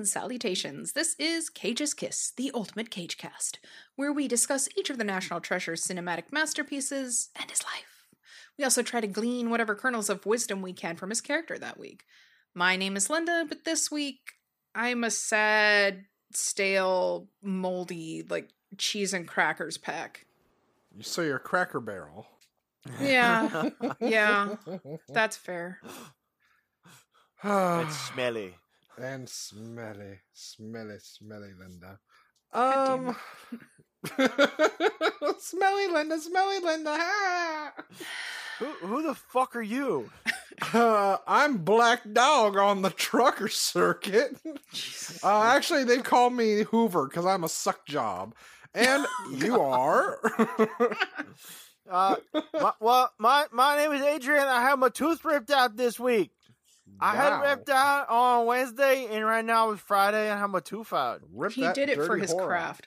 and salutations. This is Cage's Kiss, the ultimate cage cast, where we discuss each of the National Treasure's cinematic masterpieces and his life. We also try to glean whatever kernels of wisdom we can from his character that week. My name is Linda, but this week I'm a sad, stale, moldy, like cheese and crackers pack. So you're a Cracker Barrel. Yeah, yeah, that's fair. It's smelly. And smelly, smelly, smelly Linda. Um, smelly Linda, smelly Linda. ah! Who, who the fuck are you? Uh, I'm Black Dog on the trucker circuit. Uh, actually, they call me Hoover because I'm a suck job, and you are. Uh, my, well, my my name is Adrian. I had my tooth ripped out this week. I had Wow. it ripped out on Wednesday, and right now it's Friday, and I'm a tooth out. Rip He did it for his whore craft.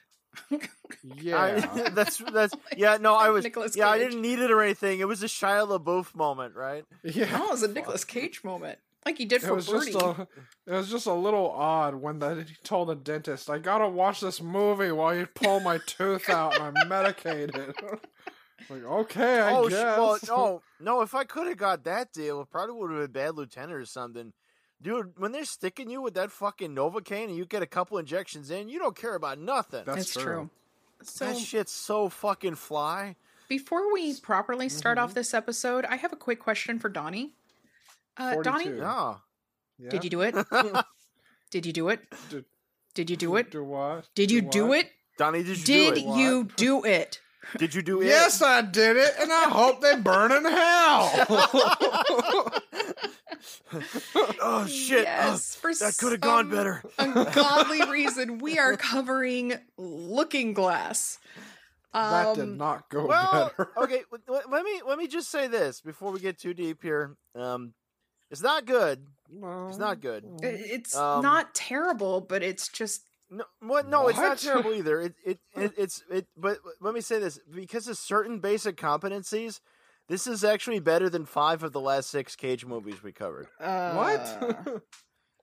Yeah. I, that's that's yeah. No, I was Nicolas yeah. I didn't need it or anything. It was a Shia LaBeouf moment, right? yeah. Oh, it was a Nicolas Cage moment, like he did It for was Birdie. just a, it was just a little odd when the, he told the dentist, "I gotta watch this movie while you pull my tooth out and I'm medicated." like, okay, I oh, sh- guess. well, no, no. If I could have got that deal, it probably would have been Bad Lieutenant or something. Dude, when they're sticking you with that fucking Novocaine and you get a couple injections in, you don't care about nothing. That's It's true. true. So that shit's so fucking fly. before we properly start Mm-hmm. off this episode, I have a quick question for Donnie. Uh, Donnie, 42. Yeah. Yeah? did you do it? did you do it? Did- Did you do it? Do what? Did you do what? it? Donnie, did you Did do it? you do it? Did you do it? Yes, I did it, and I hope they burn in hell. oh shit! Yes, for Oh, that could have gone some better. Ungodly reason, we are covering Looking Glass. that did Um, not go Well, better. okay. w- w- Let me let me just say this before we get too deep here. Um, it's not good. It's not good. It's Um, not terrible, but it's just No, what? No, it's not terrible either. It, it, it, it's it. But let me say this: because of certain basic competencies, this is actually better than five of the last six Cage movies we covered. uh, what?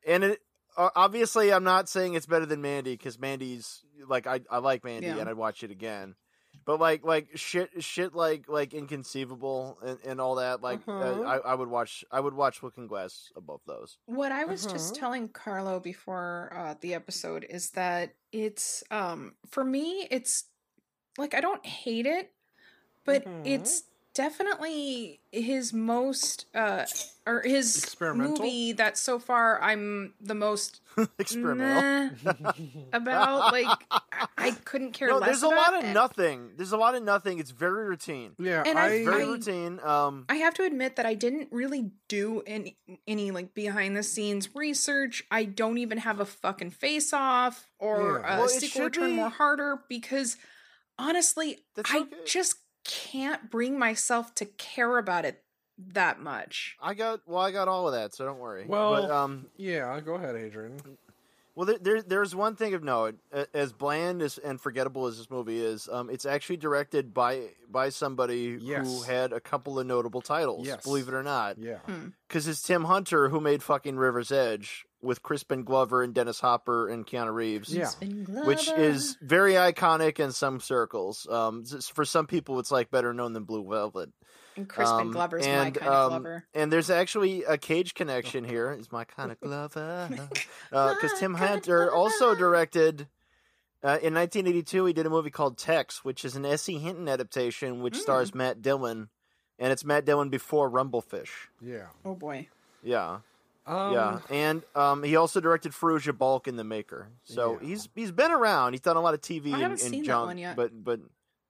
And it obviously, I'm not saying it's better than Mandy because Mandy's like I, I like Mandy Yeah. and I'd watch it again. But like like shit shit like like inconceivable and, and all that like uh, Uh-huh. I, I would watch I would watch Looking Glass above those. What I was just Uh-huh. telling Carlo before uh, the episode is that it's um for me it's like I don't hate it, but Mhm. it's definitely his most uh or his Experimental? movie that so far I'm the most Experimental. about. Like I, I couldn't care No, less. there's a about lot of it. nothing. There's a lot of nothing. It's very routine. yeah, And I, I- Very I- routine. Um, I have to admit that I didn't really do any any like behind the scenes research. I don't even have a fucking face off or Yeah. a Well, it sequel should return be- more harder because honestly, That's I just can't bring myself to care about it that much. I got well. I got all of that, so don't worry. Well- but, um, yeah, go ahead, Adrian. Well, there, there, there's one thing of note. As bland as, and forgettable as this movie is, um, it's actually directed by by somebody who had a couple of notable titles. Yes. Believe it or not, Yeah. because it's Tim Hunter who made fucking River's Edge with Crispin Glover and Dennis Hopper and Keanu Reeves. Yeah. Which is very iconic in some circles. Um, for some people, it's like better known than Blue Velvet. and Crispin um, Glover's my and, kind of um, Glover. And there's actually a Cage connection here. Is my kind of Glover. Because Tim Hunter also directed. Uh, in 1982, he did a movie called Tex, which is an S.E. Hinton adaptation, which Mm. stars Matt Dillon, and it's Matt Dillon before Rumblefish. Yeah. Oh boy. Yeah, Um, yeah, and um, he also directed Fairuza Balk in The Maker. So Yeah. he's he's been around. He's done a lot of TV I and, haven't and seen that junk, one yet. but but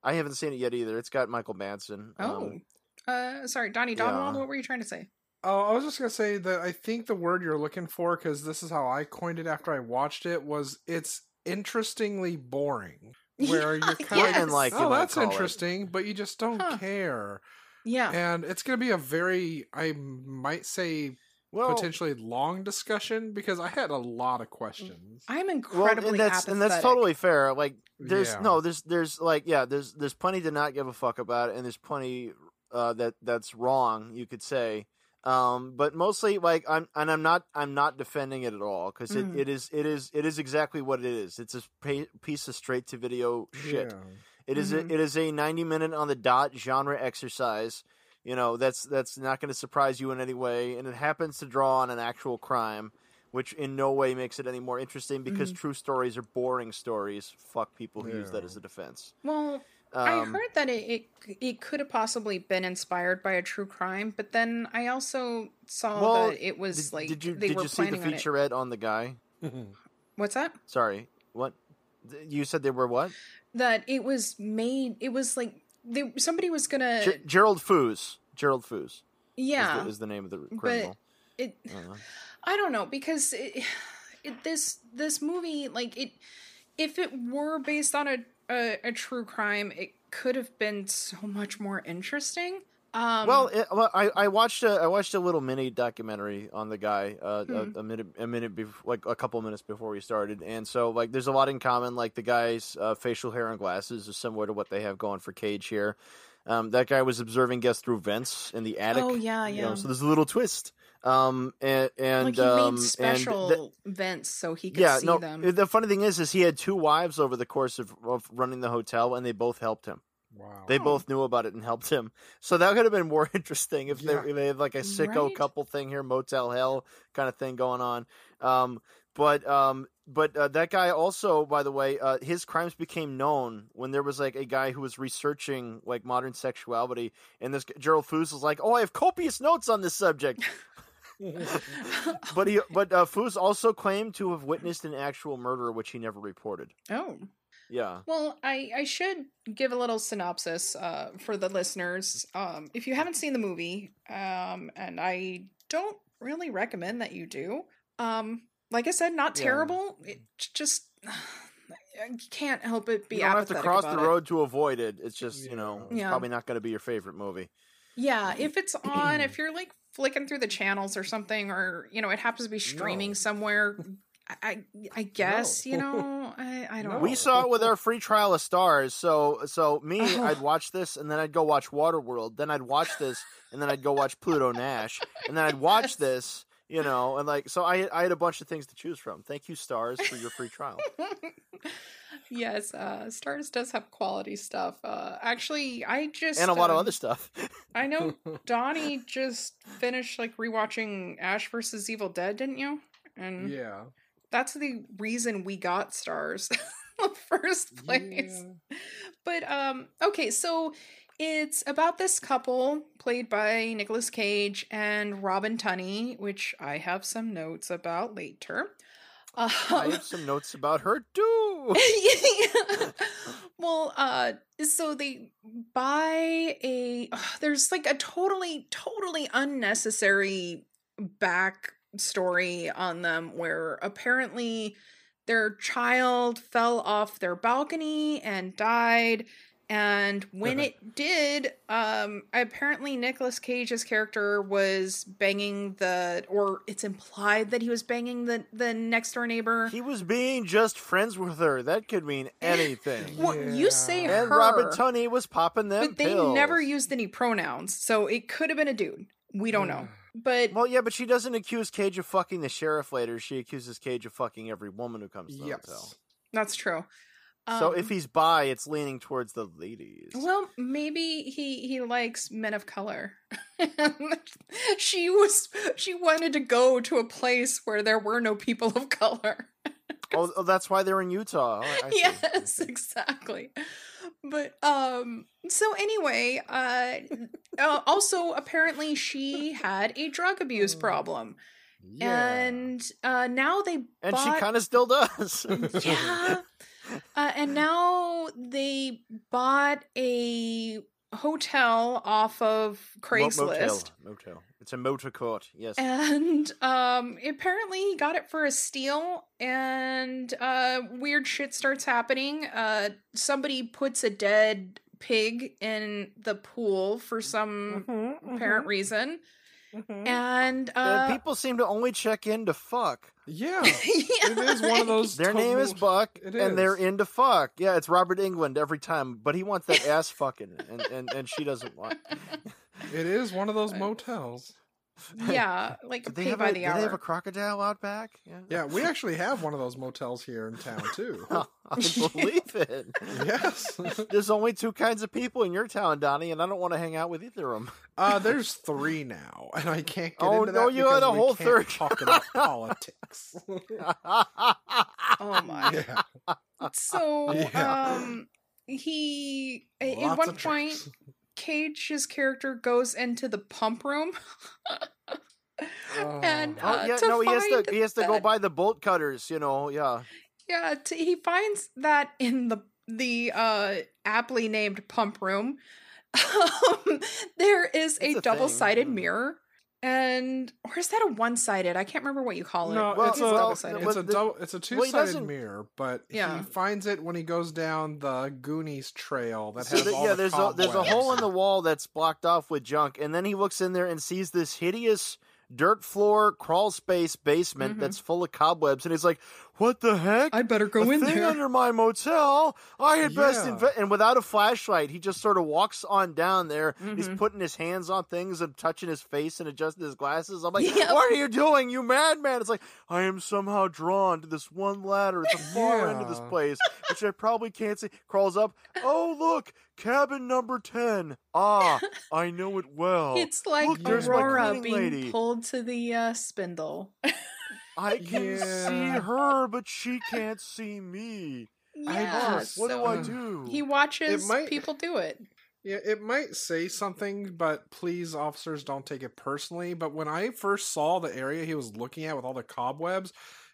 I haven't seen it yet either. It's got Michael Madsen. Oh. Um, uh sorry, Donnie Donald, yeah. what were you trying to say? Oh, I was just gonna say that I think the word you're looking for, because this is how I coined it after I watched it, was it's interestingly boring. Where you're kind yes. of Workmanlike, you oh, that's call it. interesting, but you just don't Huh. care. Yeah. And it's gonna be a very, I might say, Well, potentially long discussion because I had a lot of questions. I'm incredibly well, and that's and that's totally fair. Like, there's Yeah. no, there's there's like yeah, there's there's plenty to not give a fuck about, and there's plenty uh, that that's wrong. You could say. Um, but mostly like I'm and I'm not I'm not defending it at all because it, Mhm. it is it is it is exactly what it is. It's a pa- piece of straight to video shit. Yeah. It is Mhm. a, it is a 90 minute on the dot genre exercise. You know, that's that's not going to surprise you in any way and it happens to draw on an actual crime, which in no way makes it any more interesting because true stories are boring stories. Fuck people who use that as a defense. Well, I Um, heard that it, it it could have possibly been inspired by a true crime, but then I also saw Well, that it was did, like did you they did were you see the planning on it. featurette on the guy? What's that? Sorry. What? You said they were what? That it was made. It was like they, somebody was gonna. Ge- Gerald Foos. Gerald Foos. is yeah, the, is the name of the criminal. it. I don't know. I don't know because it, it, this this movie like it if it were based on a, a a true crime it could have been so much more interesting. Um, well, it, I, I watched a I watched a little mini documentary on the guy uh, Hmm. a, a minute a minute before, like a couple minutes before we started, and so like there's a lot in common. Like the guy's uh, facial hair and glasses is similar to what they have going for Cage here. Um, that guy was observing guests through vents in the attic. oh yeah, you know, yeah. so there's a little twist. Um, and and like he um, made special th- vents so he could yeah, see no. them. The funny thing is, is he had two wives over the course of, of running the hotel, and they both helped him. Wow. They both knew about it and helped him. So that could have been more interesting if they, if they had like a sicko Right? couple thing here, Motel Hell kind of thing going on. Um, but um, but uh, that guy also, by the way, uh, his crimes became known when there was like a guy who was researching like modern sexuality, and this Gerald Foos was like, "Oh, I have copious notes on this subject." but he, but uh, Foos also claimed to have witnessed an actual murder, which he never reported. oh. Yeah. Well, I, I should give a little synopsis uh, for the listeners. Um, if you haven't seen the movie, um, and I don't really recommend that you do, um, like I said, not Yeah. terrible. It just you can't help it be you don't have to cross the about it. road to avoid it. It's just you know, it's Yeah. probably not going to be your favorite movie. Yeah, if it's on, if you're like flicking through the channels or something, or you know, it happens to be streaming No. somewhere. I I guess No. you know I I don't No. know. We saw it with our free trial of Starz. So so me, Oh. I'd watch this, and then I'd go watch Waterworld. Then I'd watch this, and then I'd go watch Pluto Nash, and then I'd watch Yes. this. You know, and like so, I I had a bunch of things to choose from. Thank you, Starz, for your free trial. yes, uh Starz does have quality stuff. Uh actually I just and a lot of um, other stuff. I know Donnie just finished like rewatching Ash versus Evil Dead, didn't you? And yeah. That's the reason we got Starz in the first place. Yeah. But um okay, so it's about this couple played by Nicolas Cage and Robin Tunney, which I have some notes about later. Um, I have some notes about her too. yeah. well, uh, so they buy a. there's like a totally, totally unnecessary backstory on them where apparently their child fell off their balcony and died. And when it did, um, apparently Nicolas Cage's character was banging the, or it's implied that he was banging the the next door neighbor. He was being just friends with her. That could mean anything. Well, you say Yeah. and her, Robin Tunney was popping them but they pills. never used any pronouns, so it could have been a dude. We don't know, but Well, yeah, but she doesn't accuse Cage of fucking the sheriff later. She accuses Cage of fucking every woman who comes to the hotel. That's true. So Um, if he's bi, it's leaning towards the ladies. well, maybe he he likes men of color. she was she wanted to go to a place where there were no people of color. oh, oh, that's why they're in Utah. Oh, yes, exactly. But um so anyway, uh, uh also apparently she had a drug abuse problem. Yeah. And uh now they and she kind of still does. yeah. Uh, and now they bought a hotel off of Craigslist. Motel. Motel. It's a motor court. Yes. And um apparently he got it for a steal and uh weird shit starts happening. Uh somebody puts a dead pig in the pool for some Mhm, apparent mhm. reason. and Uh, people seem to only check in to fuck. Yeah, yeah, it is one of those. Their name is Buck, It and they're is. into fuck. Yeah, it's Robert Englund every time, but he wants that ass fucking, and, and, and she doesn't want. It is one of those motels. yeah, like Do they pay have by a, the do hour. they have a crocodile out back? Yeah, Yeah, we actually have one of those motels here in town too. I can believe it. yes. There's only two kinds of people in your town, Donnie, and I don't want to hang out with either of them. Uh, there's three now, and I can't get Oh, into that no, you because had a whole third. talk about politics. oh my! yeah, So, Yeah. um, he at one point tricks. Cage's character goes into the pump room. and Oh. uh, oh yeah, to no, he has to he has to go that- by the bolt cutters. You know, yeah. Yeah, t- he finds that in the the uh aptly named pump room, um, there is a It's a double sided thing. mirror, and or is that a one sided? I can't remember what you call it. No, Well, it's It's a double-sided. it's a double, it's a two sided doesn't- mirror, but Yeah. he finds it when he goes down the Goonies trail that So the- all yeah, the there's a there's a hole in the wall that's blocked off with junk, and then he looks in there and sees this hideous dirt floor crawl space basement Mhm. that's full of cobwebs, and he's like, "What the heck?" I better a go in thing there. under my motel. I had best Yeah. invest. And without a flashlight, he just sort of walks on down there. He's Mhm. putting his hands on things and touching his face and adjusting his glasses. I'm like, Yeah. what are you doing, you madman? It's like I am somehow drawn to this one ladder at the far end of this place, which I probably can't see. Crawls up. Oh look, cabin number ten. Ah, I know it well. It's like look, Aurora being lady. pulled to the uh, spindle. I can Yeah. see her, but she can't see me. yeah, just- What do I do? he watches might- people do it. Yeah, it might say something, but please, officers, don't take it personally. But when I first saw the area he was looking at with all the cobwebs,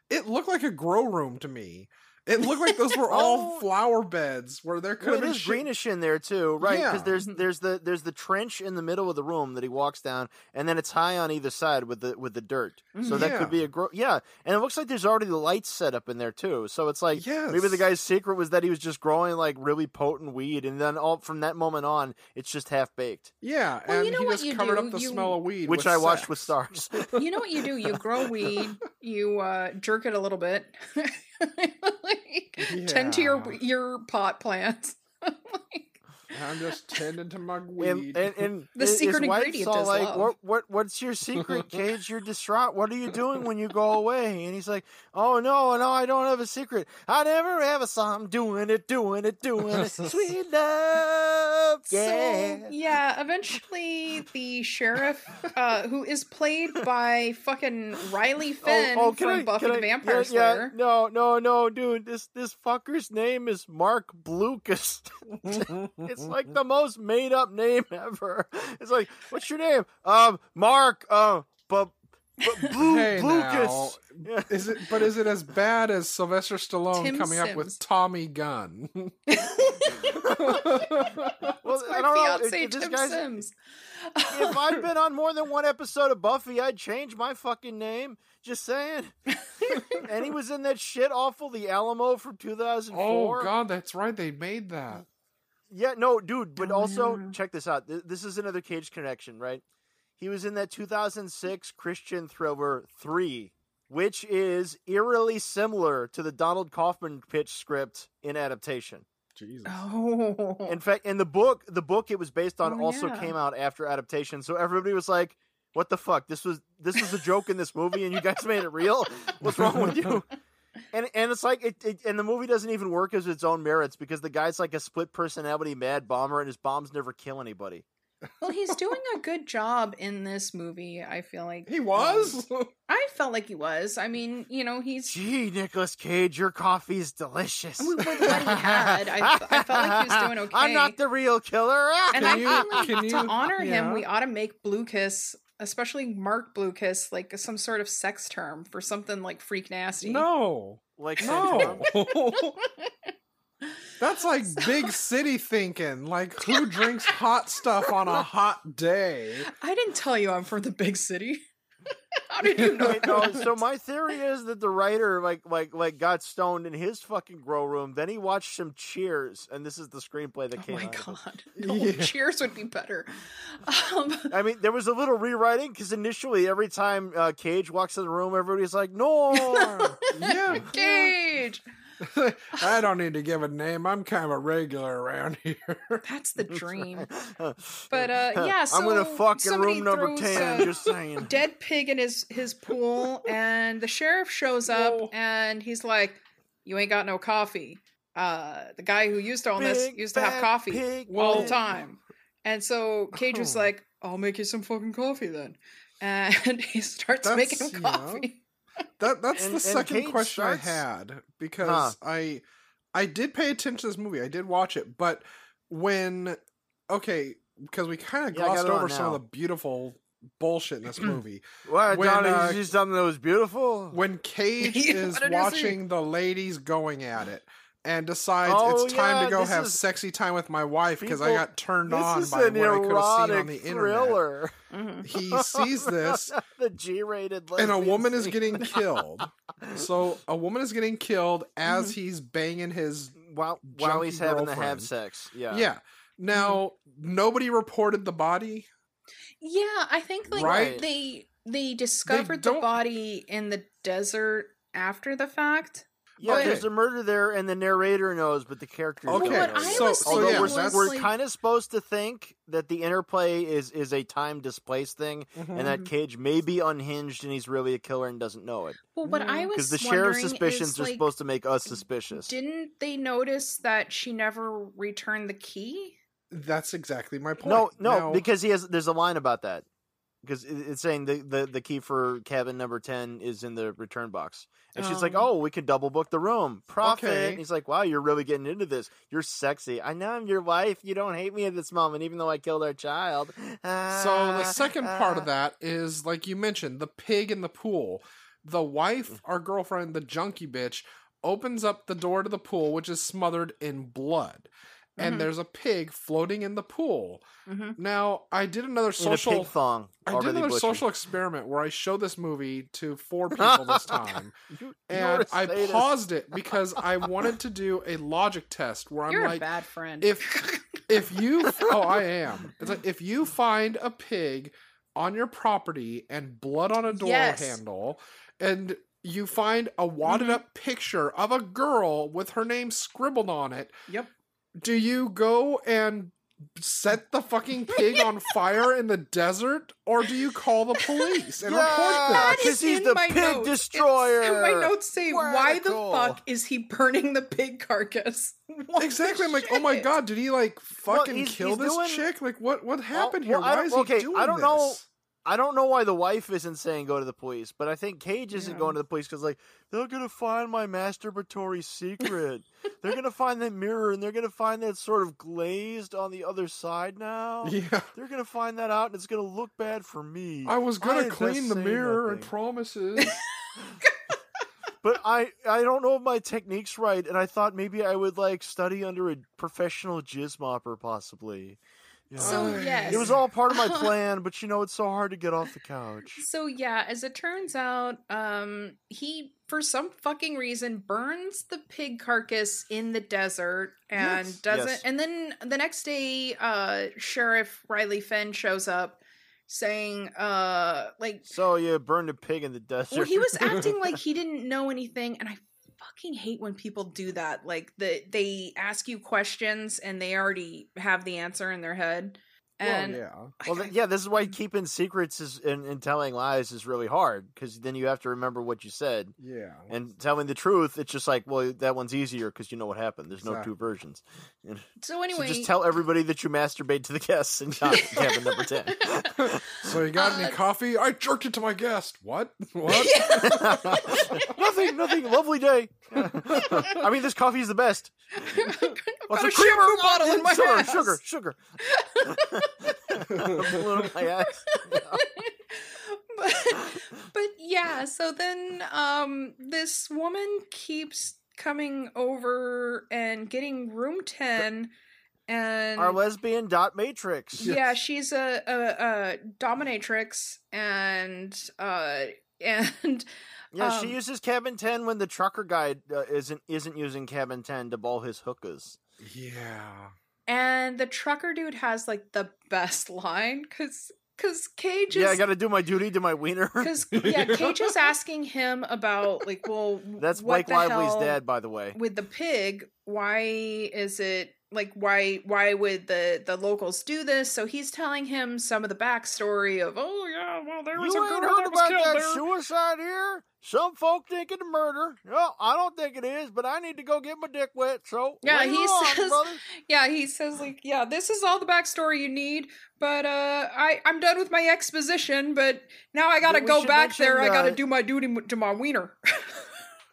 it looked like a grow room to me. It looked like those were all Oh. flower beds where there could Well, have it been is shit- greenish in there too, right? Because Yeah. there's there's the there's the trench in the middle of the room that he walks down, and then it's high on either side with the with the dirt. So that could be a grow. Yeah, and it looks like there's already the lights set up in there too. So it's like maybe the guy's secret was that he was just growing like really potent weed, and then all from that moment on, it's just half baked, Yeah, Well, and you know he what just you covered do? up the You- smell of weed, which with I watched with Starz. You know what you do? You grow weed, you uh, jerk it a little bit, like, tend to your your pot plants. I'm just tending to my and, weed. and, and The his secret wife's ingredient all is like, love. What, what, what's your secret, Cage? You're distraught. What are you doing when you go away? And he's like, Oh no, no, I don't have a secret. I never have a song. I'm doing it, doing it, doing it. Sweet love, yeah. So yeah, eventually the sheriff, uh, who is played by fucking Riley Finn oh, can from I- Buffy can the I- Vampire yeah, Slayer. Yeah, no, no, no, dude. This this fucker's name is Marc Blucas. It's like the most made up name ever. It's like, what's your name? Um, Mark. Uh, but. But Blue Hey, Lucas. now, Yeah. Is it? But is it as bad as Sylvester Stallone Tim coming up with Tommy Gunn? Well, That's I don't know. fiance, If- if Tim guy's- Sims. If I'd been on more than one episode of Buffy, I'd change my fucking name. Just saying. and he was in that shit awful The Alamo from 2004. oh God, that's right. They made that. Yeah, no, dude. But Oh, also, yeah. check this out. This is another Cage connection, right? He was in that 2006 Christian thriller 3, which is eerily similar to the Donald Kaufman pitch script in adaptation. Jesus. Oh, In fact, in the book, the book it was based on Oh, also yeah. came out after adaptation. So everybody was like, "What the fuck? This was this was a joke in this movie, and you guys made it real? What's wrong with you?" And and it's like it, it and the movie doesn't even work as its own merits because the guy's like a split personality mad bomber, and his bombs never kill anybody. well, he's doing a good job in this movie. I feel like He was. Um, I felt like he was. I mean, you know, he's Gee, Nicolas Cage, your coffee's delicious. With what he had, I- I felt like he was doing okay. I'm not the real killer. and Can I you- feel like can to you- honor him, we ought to make Blue Kiss, especially Mark Blue Kiss, like some sort of sex term for something like freak nasty. no. like No. That's like big city thinking. Like who drinks hot stuff on a hot day? I didn't tell you I'm from the big city. How did you know? Wait, no, so my theory is that the writer like like like got stoned in his fucking grow room. Then he watched some Cheers, and this is the screenplay that Oh came my out. of god! No, Yeah. Cheers would be better. Um, I mean, there was a little rewriting because initially, every time uh, Cage walks in the room, everybody's like, "No." Yeah. Cage. I don't need to give a name. I'm kind of a regular around here. That's the dream. But, uh, yeah, I'm gonna so fuck in room number ten. just saying. Dead pig in his his pool, and the sheriff shows up, Whoa. and he's like, "You ain't got no coffee." Uh, the guy who used to own this used to have coffee all the time, and so Cage was Oh. like, "I'll make you some fucking coffee then," and he starts That's, making him you know, coffee. That that's And- the second Cage question starts- I had because Huh. I I did pay attention to this movie. I did watch it, but when okay, because we kind of Yeah, glossed over some of the beautiful bullshit in this movie. What, When, Johnny? uh, you see something that was beautiful? When Cage is what did you see? watching the ladies going at it and decides Oh, it's time yeah, to go have is- sexy time with my wife because I got turned on by what I could have seen on the internet. thriller. Mhm. He sees this the G-rated, and a lesbian woman is getting killed. So a woman is getting killed as Mm-hmm. he's banging his while while he's junkie having to have sex. Yeah, yeah. Now nobody reported the body. Yeah, I think like Right? they they discovered the body in the desert after the fact. Yeah. Okay. There's a murder there, and the narrator knows, but the characters Okay, don't. Well, what know I yet. so- so Although yeah, we're, that's- we're kind of supposed to think that the interplay is is a time displaced thing, and Mm-hmm. that Cage may be unhinged and he's really a killer and doesn't know it. well, what I was Because the sheriff's suspicions is, are like, supposed to make us suspicious. Didn't they notice that she never returned the key? That's exactly my point. No, no, Now- because he has. There's a line about that. Because it's saying the, the the key for cabin number ten is in the return box, and she's like, Oh. "Oh, we can double book the room, profit." Okay. And he's like, "Wow, you're really getting into this. You're sexy. I know I'm your wife. You don't hate me at this moment, even though I killed our child." So the Ah, second part of ah. that is like you mentioned, the pig in the pool. The Mm. wife, our girlfriend, the junkie bitch, opens up the door to the pool, which is smothered in blood. And Mhm. there's a pig floating in the pool. hmm Now, I did another social pig thong. I did another butchered. social experiment where I showed this movie to four people this time. You- and I paused it because I wanted to do a logic test where I'm You're a like, bad friend. if if you oh I am. It's like if you find a pig on your property and blood on a door Yes. handle and you find a wadded Mhm. up picture of a girl with her name scribbled on it, yep. Do you go and set the fucking pig on fire in the desert or do you call the police and Yeah. report That Because he's in the my pig notes. It's- destroyer. my notes say, "Why the fuck is he burning the pig carcass?" What Exactly. I'm like, oh my god, did he like Well, fucking he's- kill he's this doing- chick? Like, what what happened well, here? I Why don't- is he okay, doing I don't know- this? I don't know why the wife isn't saying go to the police, but I think Cage isn't Yeah. going to the police because like they're gonna find my masturbatory secret. they're gonna find that mirror and they're gonna find that sort of glazed on the other side now. Yeah. They're gonna find that out and it's gonna look bad for me. I was gonna I clean the mirror and promises. but I I don't know if my technique's right, and I thought maybe I would like study under a professional jizz mopper, possibly. Yeah. So Uh, yes, it was all part of my plan, but you know it's so hard to get off the couch. So yeah, as it turns out, um, he for some fucking reason burns the pig carcass in the desert and Yes. doesn't. Yes. And then the next day, uh, Sheriff Riley Finn shows up, saying, uh, like, So you burned a pig in the desert. well, he was acting like he didn't know anything, and I fucking hate when people do that. Like the they ask you questions and they already have the answer in their head. And well, yeah. Well, th- yeah, this is why keeping secrets is and, and telling lies is really hard because then you have to remember what you said. Yeah. And telling the truth, it's just like, well, that one's easier because you know what happened. There's no two versions. And so anyway, so just tell everybody that you masturbate to the guests in cabin cabin number ten. So you got Uh, any coffee? I jerked it to my guest. What? What? nothing, nothing. Lovely day. I mean, this coffee is the best. What's a shampoo bottle in my sugar, ass. sugar, sugar, Blew my ass. but, but yeah, so then um this woman keeps coming over and getting room 10 and Our lesbian dot matrix. yeah, she's a, a, a dominatrix and uh and Yeah, she Um, uses cabin ten when the trucker guy uh, isn't isn't using cabin ten to ball his hookahs. Yeah. and the trucker dude has like the best line because because Cage is Yeah, I got to do my duty to my wiener. because yeah Cage is asking him about like well That's what Blake the Lively's hell dad, by the way. with the pig why is it like why why would the the locals do this so he's telling him some of the backstory of oh yeah well there was You a ain't heard that was about that there suicide here? Some folk think it's a murder. No, I don't think it is, but I need to go get my dick wet. So Yeah, he on, says- brother. Yeah, he says like, yeah, this is all the backstory you need, but uh I I'm done with my exposition, but now I got to we go back there. I got to uh, do my duty to my wiener.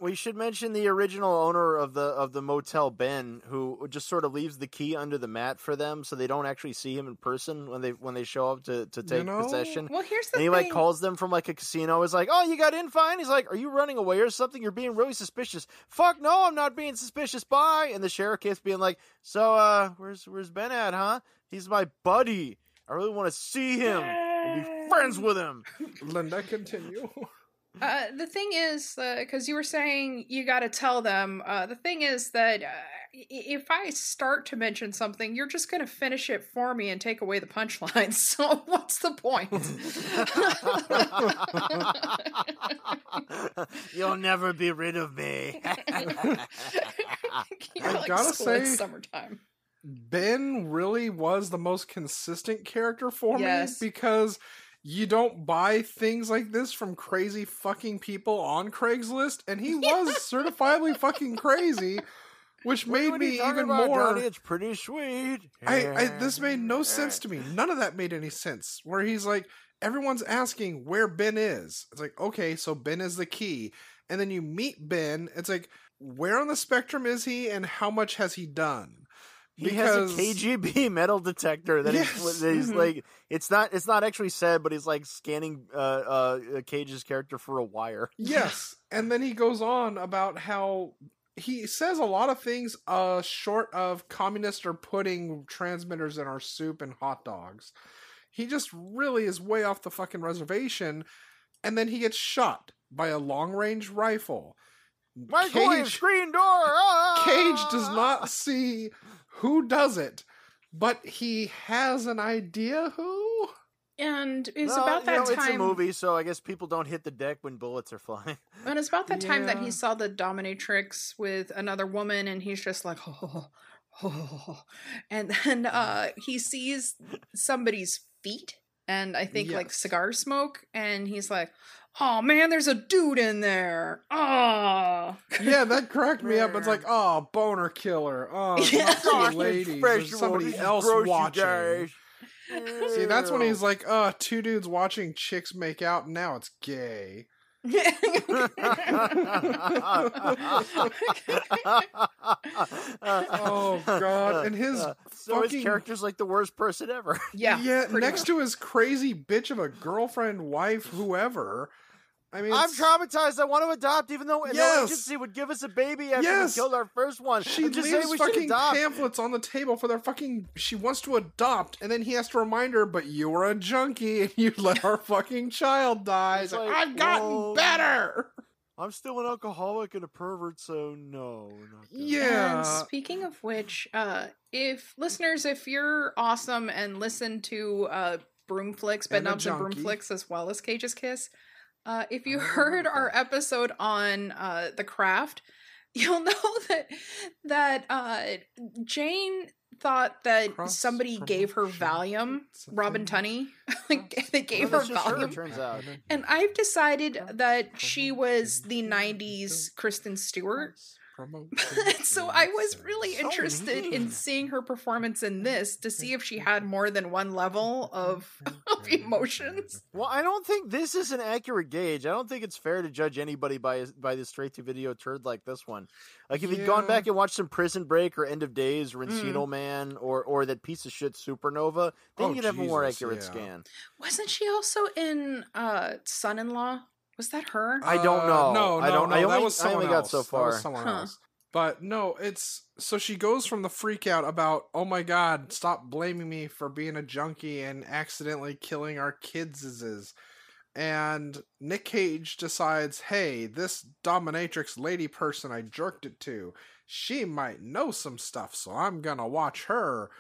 We should mention the original owner of the of the motel, Ben, who just sort of leaves the key under the mat for them, so they don't actually see him in person when they when they show up to to take know, possession. well, here's the And he thing. like calls them from like a casino. He's like, "Oh, you got in fine." He's like, "Are you running away or something? You're being really suspicious." Fuck no, I'm not being suspicious. Bye. And the sheriff keeps being like, "So, uh, where's where's Ben at? Huh? He's my buddy. I really want to see him and be friends with him." Linda, continue. Uh, the thing is, because you were saying you got to tell them. Uh, the thing is that uh, if I start to mention something, you're just going to finish it for me and take away the punchline. So what's the point? You'll never be rid of me. I like gotta school in say- summertime. Ben really was the most consistent character for Yes. me because you don't buy things like this from crazy fucking people on Craigslist, and he was certifiably fucking crazy, which made what me even about, more. Donnie? It's pretty sweet. I, I this made no sense to me. None of that made any sense. Where he's like, everyone's asking where Ben is. It's like, okay, so Ben is the key, and then you meet Ben. It's like, where on the spectrum is he, and how much has he done? He has a KGB metal detector that Yes. he's, that he's Mhm. like it's not it's not actually said, but he's like scanning uh, uh Cage's character for a wire. Yes. and then he goes on about how he says a lot of things uh short of communists are putting transmitters in our soup and hot dogs. He just really is way off the fucking reservation and then he gets shot by a long-range rifle. Microwave Cage, screen door. Ah! Cage does not see who does it, but he has an idea who. And it was Well, about you that know, time. It's a movie, so I guess people don't hit the deck when bullets are flying. And it's about that time that he saw the dominatrix with another woman, and he's just like, oh, oh. and then uh, he sees somebody's feet, and I think like cigar smoke, and he's like, oh man, there's a dude in there. Oh, Yeah, that cracked me up. It's like, oh, boner killer. Oh, it's Yeah. not ladies. fresh There's somebody one. This is else watching. See, that's when he's like, uh, two dudes watching chicks make out, now it's gay. Oh, God. And his so his character's like the worst person ever. yeah, yeah. Next much. to his crazy bitch of a girlfriend, wife, whoever. I mean, I'm traumatized. I want to adopt, even though no Yes. agency would give us a baby after Yes. we killed our first one. She I'm just leaves we fucking adopt. pamphlets on the table for their fucking. She wants to adopt, and then he has to remind her, "But you were a junkie, and you let our fucking child die." It's It's like, like, I've gotten whoa. better. I'm still an alcoholic and a pervert, so no. Not. Yeah. And speaking of which, uh, if listeners, if you're awesome and listen to uh, Broomflicks, And a Bedknobs and junkie. Broomflicks, as well as Cage's Kiss, uh, if you heard our episode on uh, the craft, you'll know that that uh, Jane thought that Cross somebody gave her. Valium, Robin. Tunney. like, they gave Well, her that's her, Valium. turns out. And I've decided that she was the 90s Kristen Stewart. so I was really So interested in seeing her performance in this to see if she had more than one level of, of emotions. Well, I don't think this is an accurate gauge. I don't think it's fair to judge anybody by by the straight to video turd like this one. Like if you'd gone back and watched some Prison Break or End of Days, or Mm. Man, or or that piece of shit Supernova, then Oh, you'd have a more accurate yeah. scan. Wasn't she also in uh Son-in-Law? Was that her? I don't know. Uh, No, I no, don't- no. I that only- was I someone only got else. so That was far. someone Huh. else. But no, it's so she goes from the freak out about, oh my god, stop blaming me for being a junkie and accidentally killing our kids. and Nick Cage decides, hey, this dominatrix lady person I jerked it to, she might know some stuff, so I'm gonna watch her.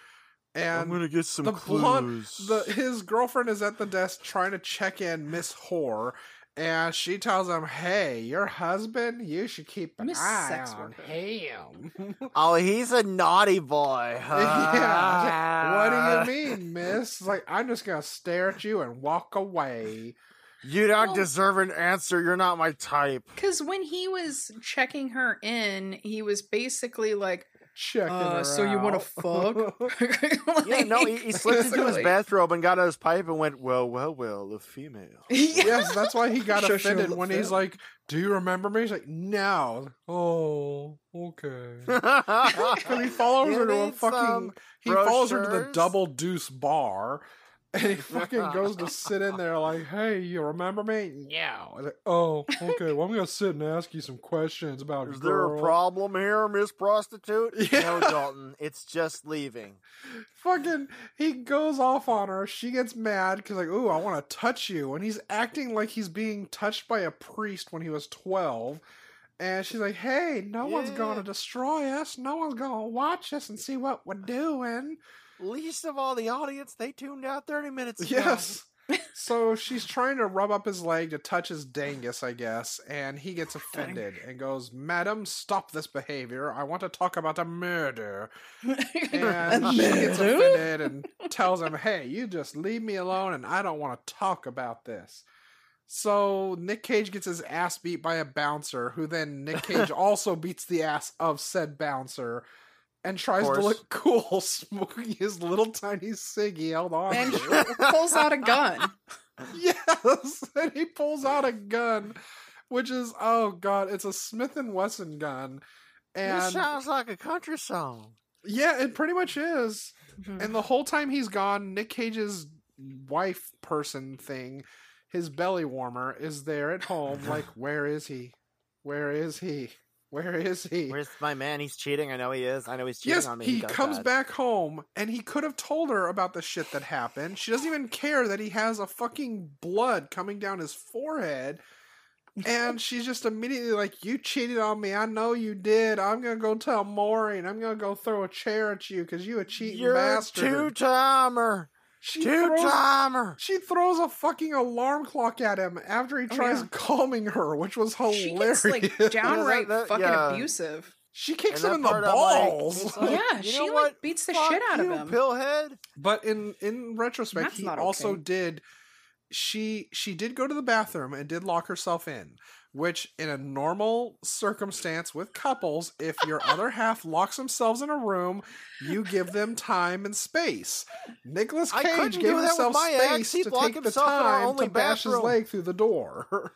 And I'm gonna get some the clues. blonde, the his girlfriend is at the desk trying to check in Miss Whore, and she tells him, "Hey, your husband, you should keep an Miss eye Sex on Worker. him." oh, he's a naughty boy. yeah. What do you mean, Miss? It's like I'm just gonna stare at you and walk away. You don't Well- deserve an answer. You're not my type. Because when he was checking her in, he was basically like, Checking Uh, her so you wanna out. fuck? Yeah, no, he, he slipped into his bathrobe and got out his pipe and went, "Well, well, well, the female." yes, that's why he got Sure, sure, offended the when he's film. like, "Do you remember me?" He's like, "No." Oh, okay. Because Because he follows her to a fucking. He follows her to the double deuce bar, and he fucking goes to sit in there like, "Hey, you remember me?" No. Like, oh, okay. Well, I'm gonna sit and ask you some questions about. Is there a problem here, Miss Prostitute? Yeah. No, Dalton. It's just leaving. Fucking, he goes off on her. She gets mad because like, "Ooh, I want to touch you," and he's acting like he's being touched by a priest when he was twelve. And she's like, "Hey, no one's going to destroy us. No one's going to watch us and see what we're doing." Least of all the audience, they tuned out 30 minutes ago. Yes. so she's trying to rub up his leg to touch his dangus, I guess, and he gets offended and goes, "Madam, stop this behavior. I want to talk about a murder." And she gets offended and tells him, "Hey, you just leave me alone, and I don't want to talk about this." So Nick Cage gets his ass beat by a bouncer, who then Nick Cage also beats the ass of said bouncer. And tries to look cool, smoking his little tiny cig he held on and pulls out a gun. Yes, and he pulls out a gun, which is oh god, it's a Smith and Wesson gun, This and sounds like a country song. yeah, it pretty much is. Hmm. And the whole time he's gone, Nick Cage's wife person thing, his belly warmer, is there at home. Like, where is he? Where is he? Where is he? Where's my man? He's cheating. I know he is. I know he's cheating Yes, on me. he does comes that. back home and he could have told her about the shit that happened. She doesn't even care that he has a fucking blood coming down his forehead. And she's just immediately like, You cheated on me. I know you did. I'm going to go tell Maury and I'm going to go throw a chair at you because you a cheating You're a two timer. She, Two throws, timer. she throws a fucking alarm clock at him after he Oh, tries yeah. calming her, which was hilarious. She hilarious. gets like downright that- fucking yeah. abusive. she kicks And him in the I'm like, balls. like, yeah, she like what? beats the Fuck shit out you, of him. Pillhead. But in in retrospect, That's he not also okay. did. She she did go to the bathroom and did lock herself in, which in a normal circumstance with couples, if your other half locks themselves in a room, you give them time and space. Nicolas Cage couldn't gave do that himself space to take the himself in our time to bash his leg through the door.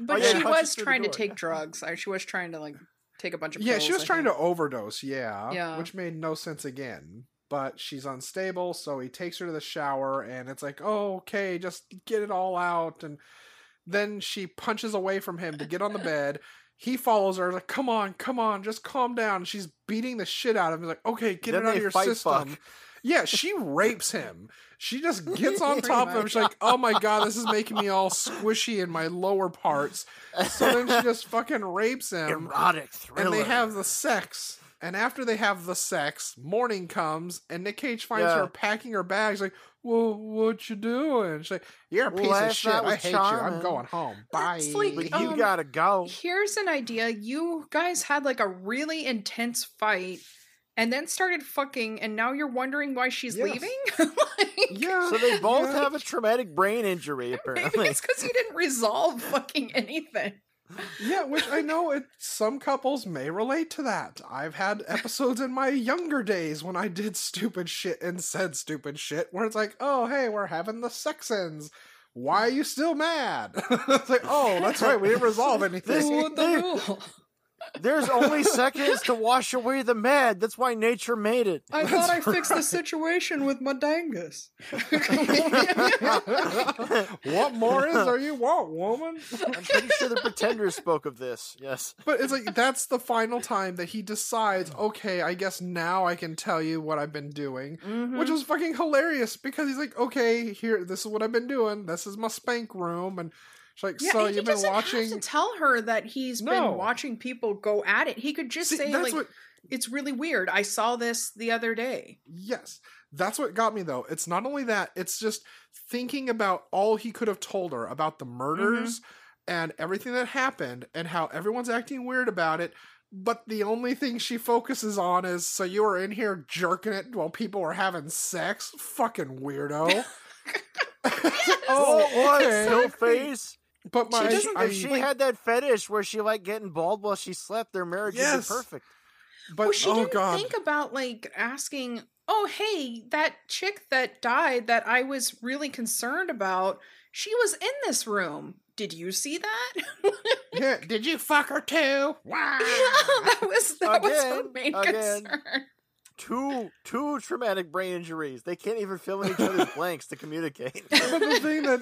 But oh, yeah, she was trying to take drugs. She was trying to like take a bunch of yeah, pills, she was I trying think. to overdose, yeah, Yeah. which made no sense again. But she's unstable, so he takes her to the shower, and it's like, oh, okay, just get it all out. And then she punches away from him to get on the bed. He follows her, like, come on, come on, just calm down. She's beating the shit out of him. He's like, okay, get Then it out of your fight system. fuck. Yeah, she rapes him. She just gets on top of him. She's like, oh my god, this is making me all squishy in my lower parts. So then she just fucking rapes him Erotic thriller. and they have the sex. And after they have the sex, morning comes, and Nick Cage finds Yeah. her packing her bags. Like, well, what you doing? She's like, you're a Well, piece of shit. I was hate you. I'm going home. Bye. Like, But you Um, gotta go. Here's an idea. You guys had like a really intense fight and then started fucking and now you're wondering why she's Yes. leaving? like, yeah. So they both yeah. have a traumatic brain injury, Apparently, Maybe apparently. it's because you didn't resolve fucking anything. Yeah, which I know it, some couples may relate to that. I've had episodes in my younger days when I did stupid shit and said stupid shit where it's like, oh, hey, we're having the sex ends. Why are you still mad? it's like, oh, that's right, we didn't resolve anything. This- the rule. There's only seconds to wash away the mad. That's why nature made it. I thought I fixed the situation with my dangus. what more is there you want, woman? I'm pretty sure the Pretenders spoke of this. Yes. But it's like that's the final time that he decides, okay, I guess now I can tell you what I've been doing. Mm-hmm. Which was fucking hilarious because he's like, okay, here, this is what I've been doing. This is my spank room, and she's like, Yeah, so he you've been doesn't watching. have to tell her that he's No. been watching people go at it. He could just See, say like, what. "It's really weird. I saw this the other day." Yes, that's what got me though. It's not only that; it's just thinking about all he could have told her about the mm-hmm. murders and everything that happened, and how everyone's acting weird about it. But the only thing she focuses on is, so you were in here jerking it while people were having sex? Fucking weirdo. Oh, what? okay. Still face? But my, She doesn't- I, if she had that fetish where she liked getting bald while she slept, their marriage would Yes. be perfect. but well, she oh didn't god, think about like asking, "Oh, hey, that chick that died that I was really concerned about, she was in this room. Did you see that?" yeah, did you fuck her too? Wow. that was that was her main again. concern. Two two traumatic brain injuries. They can't even fill in each other's blanks to communicate. but the thing that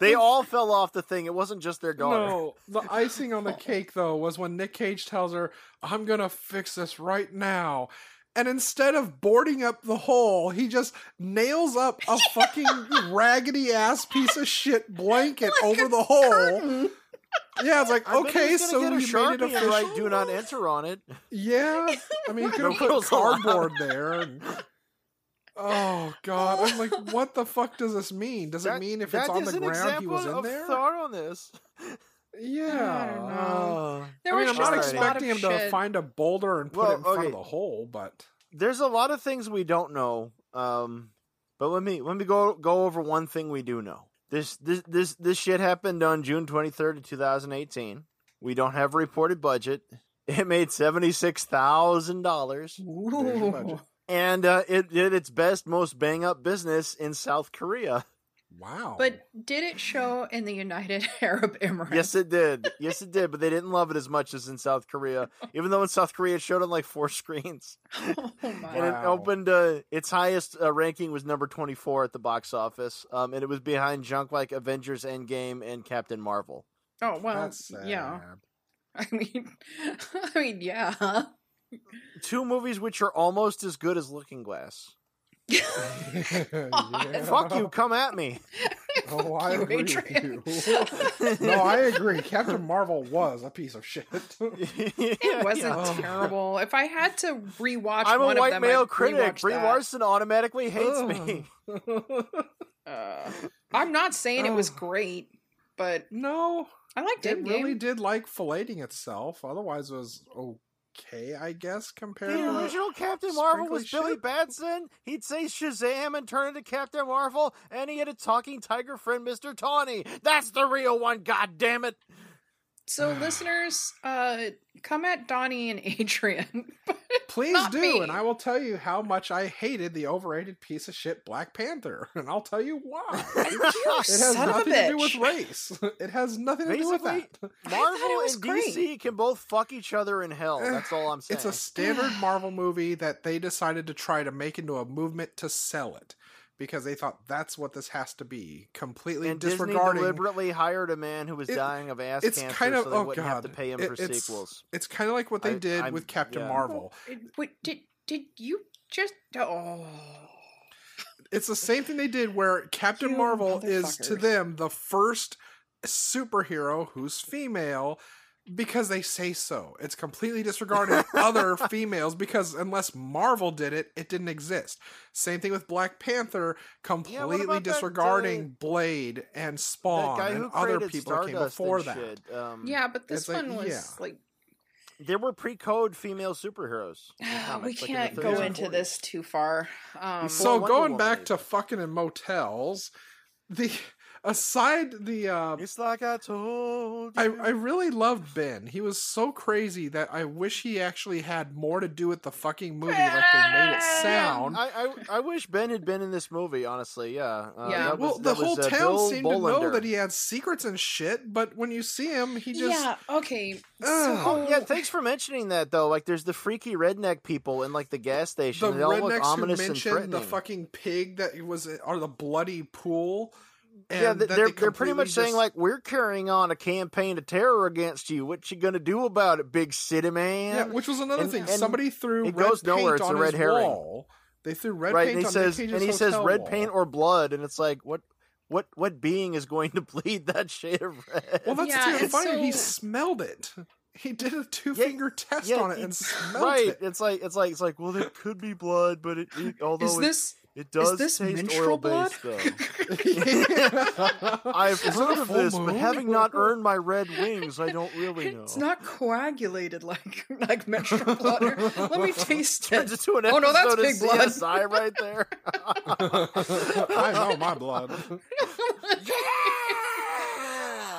They all fell off the thing. It wasn't just their daughter. No, the icing on the cake though was when Nick Cage tells her, "I'm gonna fix this right now." And instead of boarding up the hole, he just nails up a fucking raggedy ass piece of shit blanket Like over the hole. curtain. Yeah, it's like I okay, so get a you made it official. write "Do not enter" on it. Yeah, I mean, you could No have put cardboard there. And... Oh god, I'm like, what the fuck does this mean? Does it mean if it's on the ground he example was in of there? Thought on this. Yeah, I don't know. Uh, There I mean, was I'm not expecting of him to find a boulder and put Well, it in front okay. of the hole, but there's a lot of things we don't know. Um, but let me let me go go over one thing we do know. This this this this shit happened on June 23rd 2018. We don't have a reported budget. It made seventy six thousand dollars, your budget. Ooh. And uh, it did its best, most bang up business in South Korea. wow. But did it show in the United Arab Emirates? Yes, it did. Yes, it did. But they didn't love it as much as in South Korea. Even though in South Korea it showed on like four screens. Oh my. and it opened uh, its highest uh, ranking was number 24 at the box office um, and it was behind junk like avengers endgame and captain marvel Oh well, That's sad. yeah. I mean, I mean, yeah. Two movies which are almost as good as looking glass Yeah. fuck you come at me Oh, I You, agree with you. no, I agree. Captain Marvel was a piece of shit. It wasn't Oh. terrible. If I had to rewatch i'm a one of white them, male I'd critic brie that. larson automatically hates me Uh, I'm not saying it was Oh. great, but no, I liked it it. really did like filleting itself. Otherwise, it was okay, I guess, compared the to. original Captain Marvel was Billy shit. Batson. He'd say Shazam and turn into Captain Marvel, and he had a talking tiger friend, Mr. Tawny. That's the real one, god damn it. So, listeners, uh, come at Donnie and Adrian. Please do, me. and I will tell you how much I hated the overrated piece of shit Black Panther, and I'll tell you why. you It has son nothing to do with race. It has nothing to do with that. Marvel and great. DC can both fuck each other in hell. That's all I'm saying. It's a standard Marvel movie that they decided to try to make into a movement to sell it because they thought that's what this has to be. Completely and Disney deliberately hired a man who was It- dying of ass it's cancer, kind of so they oh wouldn't god, have to pay him It- for it's, sequels. It's kind of like what they I- did I'm- with Captain yeah. Marvel. It- Wait, did did you just? Oh, It's the same thing they did where Captain You Marvel is to them the first superhero who's female because they say so. It's completely disregarding other females because unless Marvel did it, it didn't exist. Same thing with Black Panther, completely about that, disregarding uh, Blade and Spawn and other created people that came before that. um, yeah, but this it's like- one was yeah. like there were pre-code female superheroes. in we comics, like in can't go into 40s. this too far. Um, so Wonder going Woman back even. to fucking in motels, the aside the uh It's like I told you. I really loved Ben. He was so crazy that I wish he actually had more to do with the fucking movie like they made it sound. I, I I wish Ben had been in this movie. Honestly, yeah. Uh, Yeah. that well, the that was, whole uh, town Bill seemed to know that he had secrets and shit, but when you see him, he just yeah. Okay. So, Oh yeah, thanks for mentioning that though. Like, there's the freaky redneck people in like the gas station. the they all look rednecks who and mentioned the fucking pig that was or the bloody pool. And yeah, they're they they're pretty completely much saying like we're carrying on a campaign of terror against you. What you gonna do about it, big city man? yeah, which was another and- thing. and Somebody threw it red goes nowhere, paint it's a on red his herring. wall. They threw red right. paint And he on says Nick and Cage's he says red wall. paint or blood, and it's like what what what being is going to bleed that shade of red? Well, that's Yeah, too and funny. He smelled it. He did a two finger test yeah, on it he- and smelled right. it. It's like it's like it's like well, it could be blood, but it, it although is this it does is this taste menstrual oil blood? based though. I've Is heard of full this, but having not earned my red wings, I don't really know. It's not coagulated like like menstrual blood. Let me taste Turns it. into an Oh, no, that's episode of pig blood. CSI right there. I know my blood.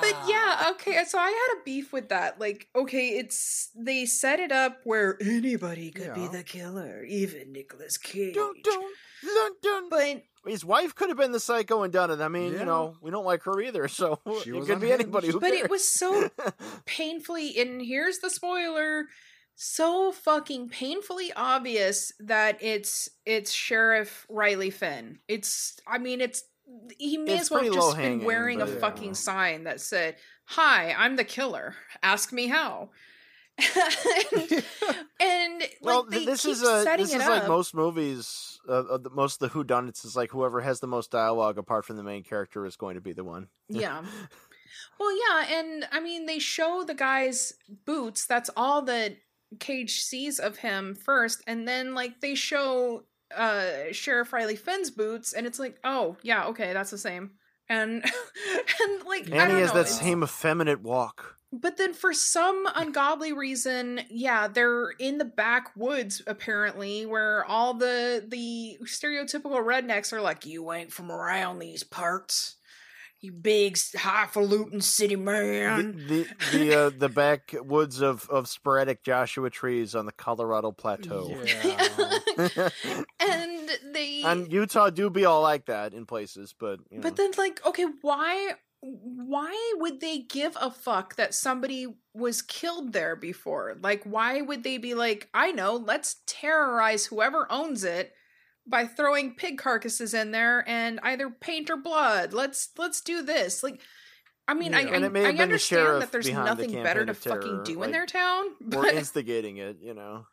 But yeah, okay. So I had a beef with that. Like, okay, it's they set it up where anybody could be the killer, even Nicolas Cage. dun, dun, dun, dun. But His wife could have been the psycho and done it. I mean, Yeah. you know, we don't like her either, so She it could be anybody. Who but cares? it was so painfully and here's the spoiler so fucking painfully obvious that it's it's sheriff riley finn it's i mean it's he may It's as well have just been wearing a but- fucking sign that said hi i'm the killer ask me how and, and well, like they this is a setting this is up. like most movies. Uh, of the, most of the whodunits is like whoever has the most dialogue apart from the main character is going to be the one. Yeah. Well, yeah, and I mean, they show the guy's boots. That's all that Cage sees of him first, and then like they show uh Sheriff Riley Finn's boots, and it's like, oh yeah, okay, that's the same. And and like I And don't he has know, that it's- same effeminate walk. But then for some ungodly reason, yeah, they're in the backwoods apparently, where all the the stereotypical rednecks are like, "You ain't from around these parts, you big highfalutin city man." The the the, uh, the backwoods of, of sporadic Joshua trees on the Colorado Plateau. Yeah. and they, and Utah do be all like that in places, but you know. but then like, okay, why? Why would they give a fuck that somebody was killed there before? Like, why would they be like, I know, let's terrorize whoever owns it by throwing pig carcasses in there and either paint or blood. Let's let's do this. Like, I mean, I Yeah. I, it may have I the understand that there's nothing better to of fucking terror, do in their town. or But instigating it, you know.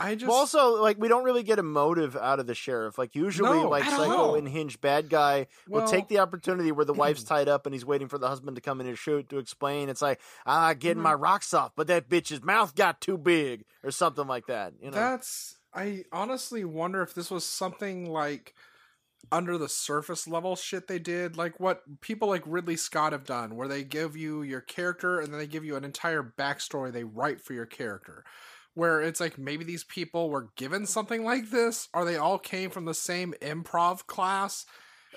I just Well, also, like we don't really get a motive out of the sheriff. Like usually, No, like psycho all. unhinged bad guy will take the opportunity where the wife's tied up and he's waiting for the husband to come in and shoot to explain. It's like ah, getting my rocks off, but that bitch's mouth got too big or something like that. You know, That's I honestly wonder if this was something like under the surface level shit they did, like what people like Ridley Scott have done, where they give you your character and then they give you an entire backstory they write for your character. Where it's like maybe these people were given something like this, or they all came from the same improv class.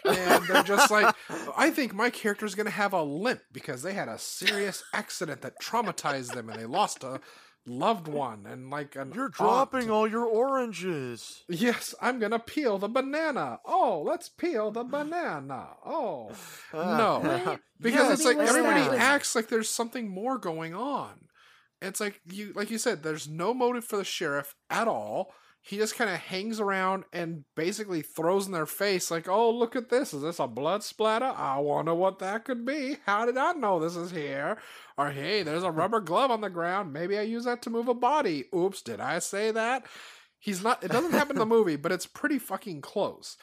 and they're just like, I think my character's gonna have a limp because they had a serious accident that traumatized them and they lost a loved one and like an you're aunt. dropping all your oranges. Yes, I'm gonna peel the banana. Oh, let's peel the banana. Oh, ah. no, because Yeah, it's like everybody that? acts like there's something more going on. It's like you, like you said, there's no motive for the sheriff at all. He just kind of hangs around and basically throws in their face, like, "Oh, look at this! Is this a blood splatter? I wonder what that could be. How did I know this is here? Or hey, there's a hmm. rubber glove on the ground. Maybe I use that to move a body. Oops, did I say that? He's not. It doesn't happen in the movie, but it's pretty fucking close.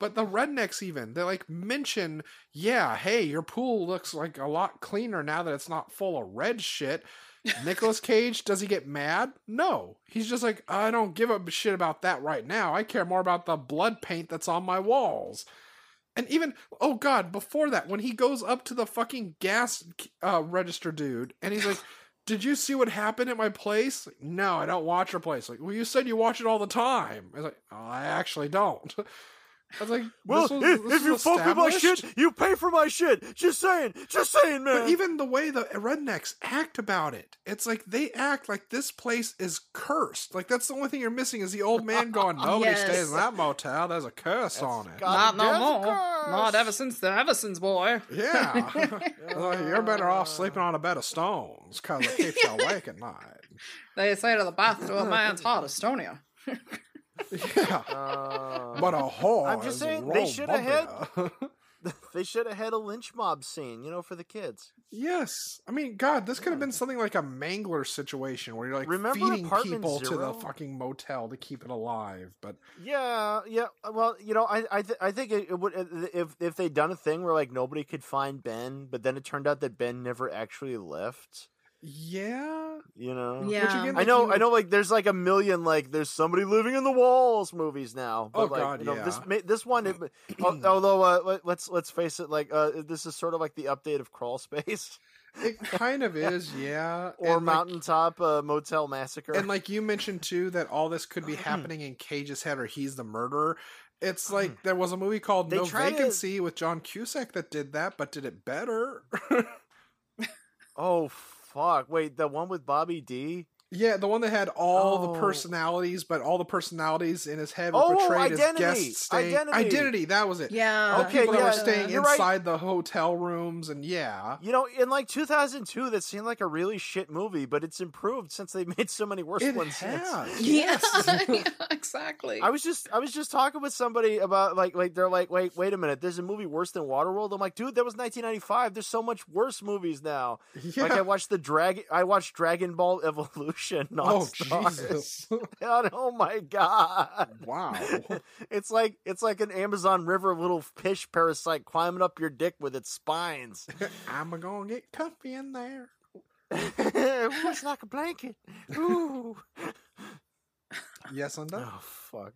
But the rednecks even they like mention, yeah, hey, your pool looks like a lot cleaner now that it's not full of red shit. Nicolas Cage, does he get mad? No. He's just like, I don't give a shit about that right now. I care more about the blood paint that's on my walls. And even, oh god, before that, when he goes up to the fucking gas uh, register dude and he's like, Did you see what happened at my place? Like, no, I don't watch your place. Like, well, you said you watch it all the time. I was like, oh, I actually don't. I was like, Well, this was, if, this if you fuck with my shit, you pay for my shit. Just saying, just saying, man. But even the way the rednecks act about it, it's like they act like this place is cursed. Like that's the only thing you're missing is the old man going, "Nobody Yes. stays in that motel. There's a curse That's on it." Not no there's a more. Not ever since the Eversons boy. Yeah, Like, you're better off sleeping on a bed of stones because it keeps you awake at night. They say to the bath to a man's heart, Estonia. Yeah, Uh, but a whore. I'm just saying, they shoulda had- they should have had a lynch mob scene, you know, for the kids. Yes, I mean, God, this could have been something like a Mangler situation where you're like Remember feeding people to the fucking motel to keep it alive. But Yeah, yeah. Well, you know, I I, th- I think it, it would if if they'd done a thing where like nobody could find Ben, but then it turned out that Ben never actually left. Yeah, You know. Yeah. Which again, I know, you- I know. Like, there's like a million like there's somebody living in the walls movies now. But, Oh, like, God, you know, This yeah. ma- this one, it, although uh, let, let's let's face it, like uh, this is sort of like the update of Crawl Space It kind of is, yeah. or And, like- uh, Motel Massacre. and like you mentioned too, that all this could be happening in Cage's head, or he's the murderer. It's like there was a movie called They No try to- Vacancy with John Cusack that did that, but did it better. oh fuck! Wait, the one with Bobby D. yeah, the one that had all Oh. the personalities, but all the personalities in his head were Oh, portrayed Identity! as guests staying. Identity! that was it. Yeah. The Okay, people that were staying you're right. inside the hotel rooms, and yeah, You know, in like 2002, that seemed like a really shit movie, but it's improved since they made so many worse it ones. has. Yeah, Yes. yeah, exactly. I was just I was just talking with somebody about like like they're like wait wait a minute there's a movie worse than Waterworld I'm like dude that was 1995 there's so much worse movies now yeah. like I watched the drag I watched Dragon Ball Evolution oh nonstop. Jesus! And, oh my god wow. it's like it's like an Amazon River little fish parasite climbing up your dick with its spines I'm gonna get comfy in there. Ooh, it's like a blanket Ooh. Yes, I'm done. oh fuck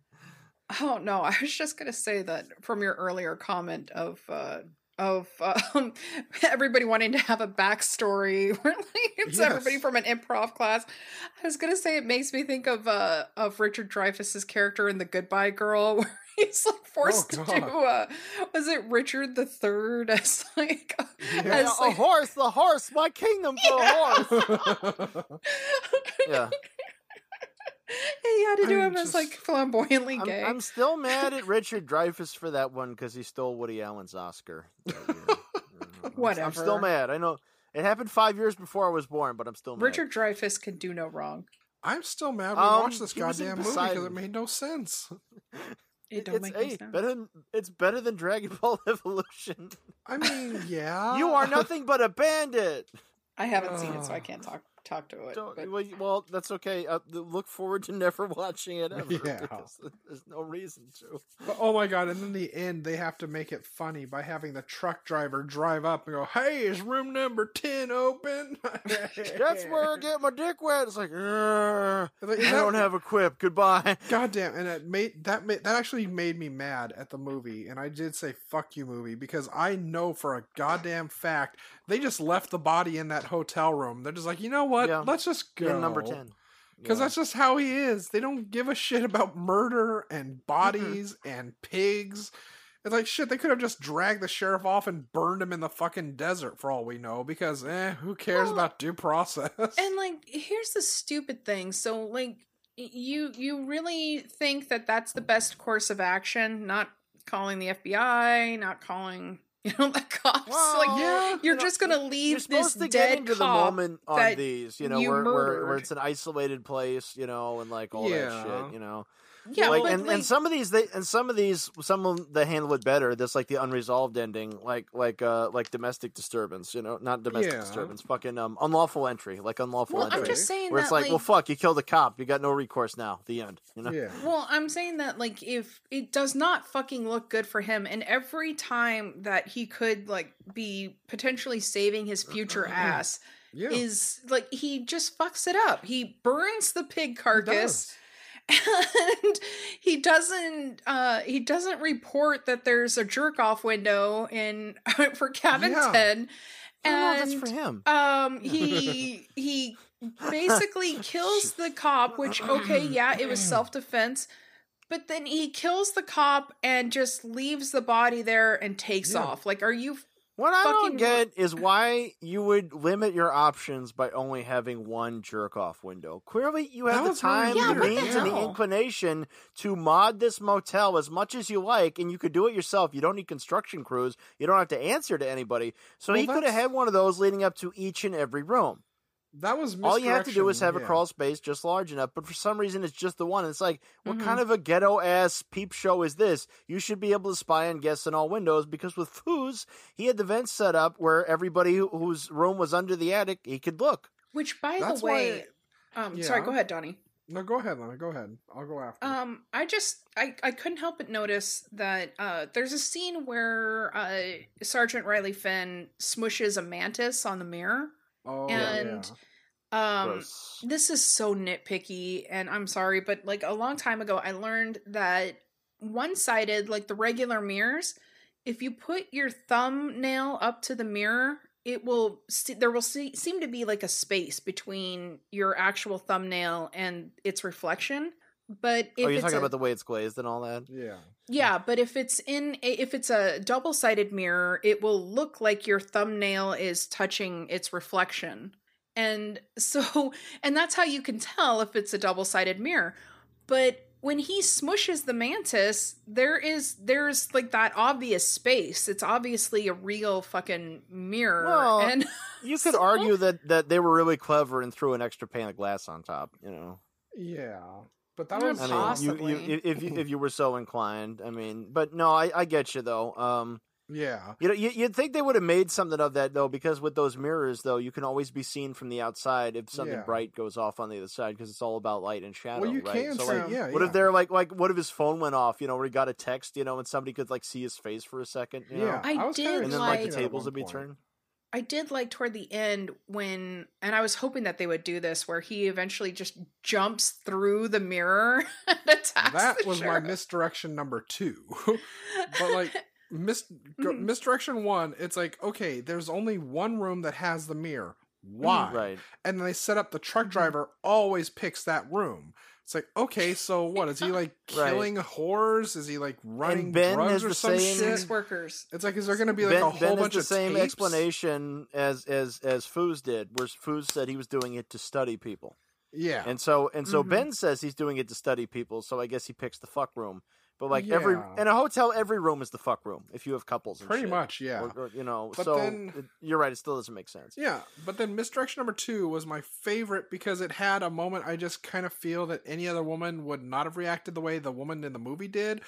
Oh no, I was just gonna say that from your earlier comment of uh of um everybody wanting to have a backstory where it's Yes. everybody from an improv class. I was gonna say it makes me think of uh of Richard Dreyfuss's character in The Goodbye Girl where he's like forced to Oh, God. do uh was it Richard the Third as like Yeah. Yeah, as a like, horse the horse my kingdom for a horse yeah he had to do I'm him as like flamboyantly I'm, gay. I'm still mad at Richard Dreyfuss for that one because he stole Woody Allen's Oscar. that year. I'm- I'm still mad. I know it happened five years before I was born, but I'm still mad. Richard Dreyfuss can do no wrong. I'm still mad we Um, watched this he was in goddamn movie because it made no sense. It don't it's make hey, sense. better than it's better than Dragon Ball Evolution. I mean, yeah. you are nothing but a bandit. I haven't seen it, so I can't talk talk to it. Don't, well, well, that's okay. Uh, look forward to never watching it ever. Yeah. because there's no reason to. But, oh my god! And in the end, they have to make it funny by having the truck driver drive up and go, "Hey, is room number ten open?" That's where I get my dick wet. It's like, Like, I is don't have a quip. Goodbye. Goddamn! And it made that made, that actually made me mad at the movie, and I did say "fuck you" movie because I know for a goddamn fact they just left the body in that hotel room. They're just like, you know what? Yeah. Let's just go. In number ten. Because Yeah. that's just how he is. They don't give a shit about murder and bodies and pigs. It's like shit. They could have just dragged the sheriff off and burned him in the fucking desert for all we know. Because eh, who cares Well, about due process? And like, here's the stupid thing. So like, you you really think that that's the best course of action? Not calling the FBI, not calling you know the cops. Well, like, yeah, you're you know, just gonna leave this to dead into the moment on these, you know, you where, where where it's an isolated place, you know, and like all that shit, you know. Yeah, like, and, like, and some of these they and some of these some of them they handle it better. That's like the unresolved ending, like like uh like domestic disturbance, you know, not domestic Yeah. disturbance, fucking um unlawful entry, like unlawful well, entry, I'm just saying where that it's like, like, well, fuck, you killed a cop, you got no recourse now. The end, you know. yeah. Well, I'm saying that like if it does not fucking look good for him and every time that he could like be potentially saving his future ass Yeah. is like he just fucks it up. He burns the pig He carcass does. And he doesn't uh he doesn't report that there's a jerk off window in for cabin Yeah. 10 I don't and that's for him. um he he basically kills the cop which okay yeah it was self-defense But then he kills the cop and just leaves the body there and takes Yeah. off. Like, are you? What I Fucking- don't get is why you would limit your options by only having one jerk off window. Clearly, you have the time, Yeah, the what the means, and the inclination to mod this motel as much as you like, and you could do it yourself. You don't need construction crews. You don't have to answer to anybody. So Well, he could have had one of those leading up to each and every room. That was All you have to do is have a crawl space just large enough. But for some reason, it's just the one. It's like, what Mhm. kind of a ghetto ass peep show is this? You should be able to spy on guests in all windows because with Foos, he had the vents set up where everybody who- whose room was under the attic, he could look. Which, by That's the way, um, sorry, go ahead, Donnie. No, go ahead, Lana. Go ahead. I'll go after. Um, I just I I couldn't help but notice that uh there's a scene where uh Sergeant Riley Finn smushes a mantis on the mirror. Oh, and- yeah. Um Gross. this is so nitpicky and I'm sorry, but like a long time ago I learned that one-sided like the regular mirrors, if you put your thumbnail up to the mirror, it will st- there will se- seem to be like a space between your actual thumbnail and its reflection. But oh, if oh, you're it's talking a- about the way it's glazed and all that? Yeah. Yeah, but if it's in a, if it's a double-sided mirror, it will look like your thumbnail is touching its reflection. And so and that's how you can tell if it's a double-sided mirror. But when he smushes the mantis, there is there's like that obvious space. It's obviously a real fucking mirror. Well, and You could So- argue that, that they were really clever and threw an extra pane of glass on top, you know. Yeah. But that Not was I mean, Possibly. you, you, if you if you were so inclined, I mean, but no, I, I get you though. Um, yeah. you know, you, you'd think they would have made something of that though, because with those mirrors though, you can always be seen from the outside if something Yeah. bright goes off on the other side, because it's all about light and shadow. Well, you right? can so like, yeah. what yeah. if they're like like what if his phone went off? You know, where he got a text, you know, and somebody could like see his face for a second. You know? Yeah. I did kinda and then like like- the expecting that at tables would be point. turned. I did like toward the end when, and I was hoping that they would do this, where he eventually just jumps through the mirror and attacks. That the was my misdirection number two. but like mis- go- Mhm. misdirection one, it's like okay, there's only one room that has the mirror. Why? Right. And then they set up the truck Mhm. driver always picks that room. It's like okay, so what is he like Right. killing whores? Is he like running Ben drugs or the some same- shit? sex workers. It's like is there going to be like ben, a whole ben bunch has the of same tapes? explanation as as as Foos did, where Foos said he was doing it to study people, Yeah. and so and so Mhm. Ben says he's doing it to study people. So I guess he picks the fuck room. But like every in a hotel, every room is the fuck room if you have couples. Pretty shit. much, yeah. Or, or, you know, But so then- it- you're right. It still doesn't make sense. Yeah, but then misdirection number two was my favorite because it had a moment I just kind of feel that any other woman would not have reacted the way the woman in the movie did.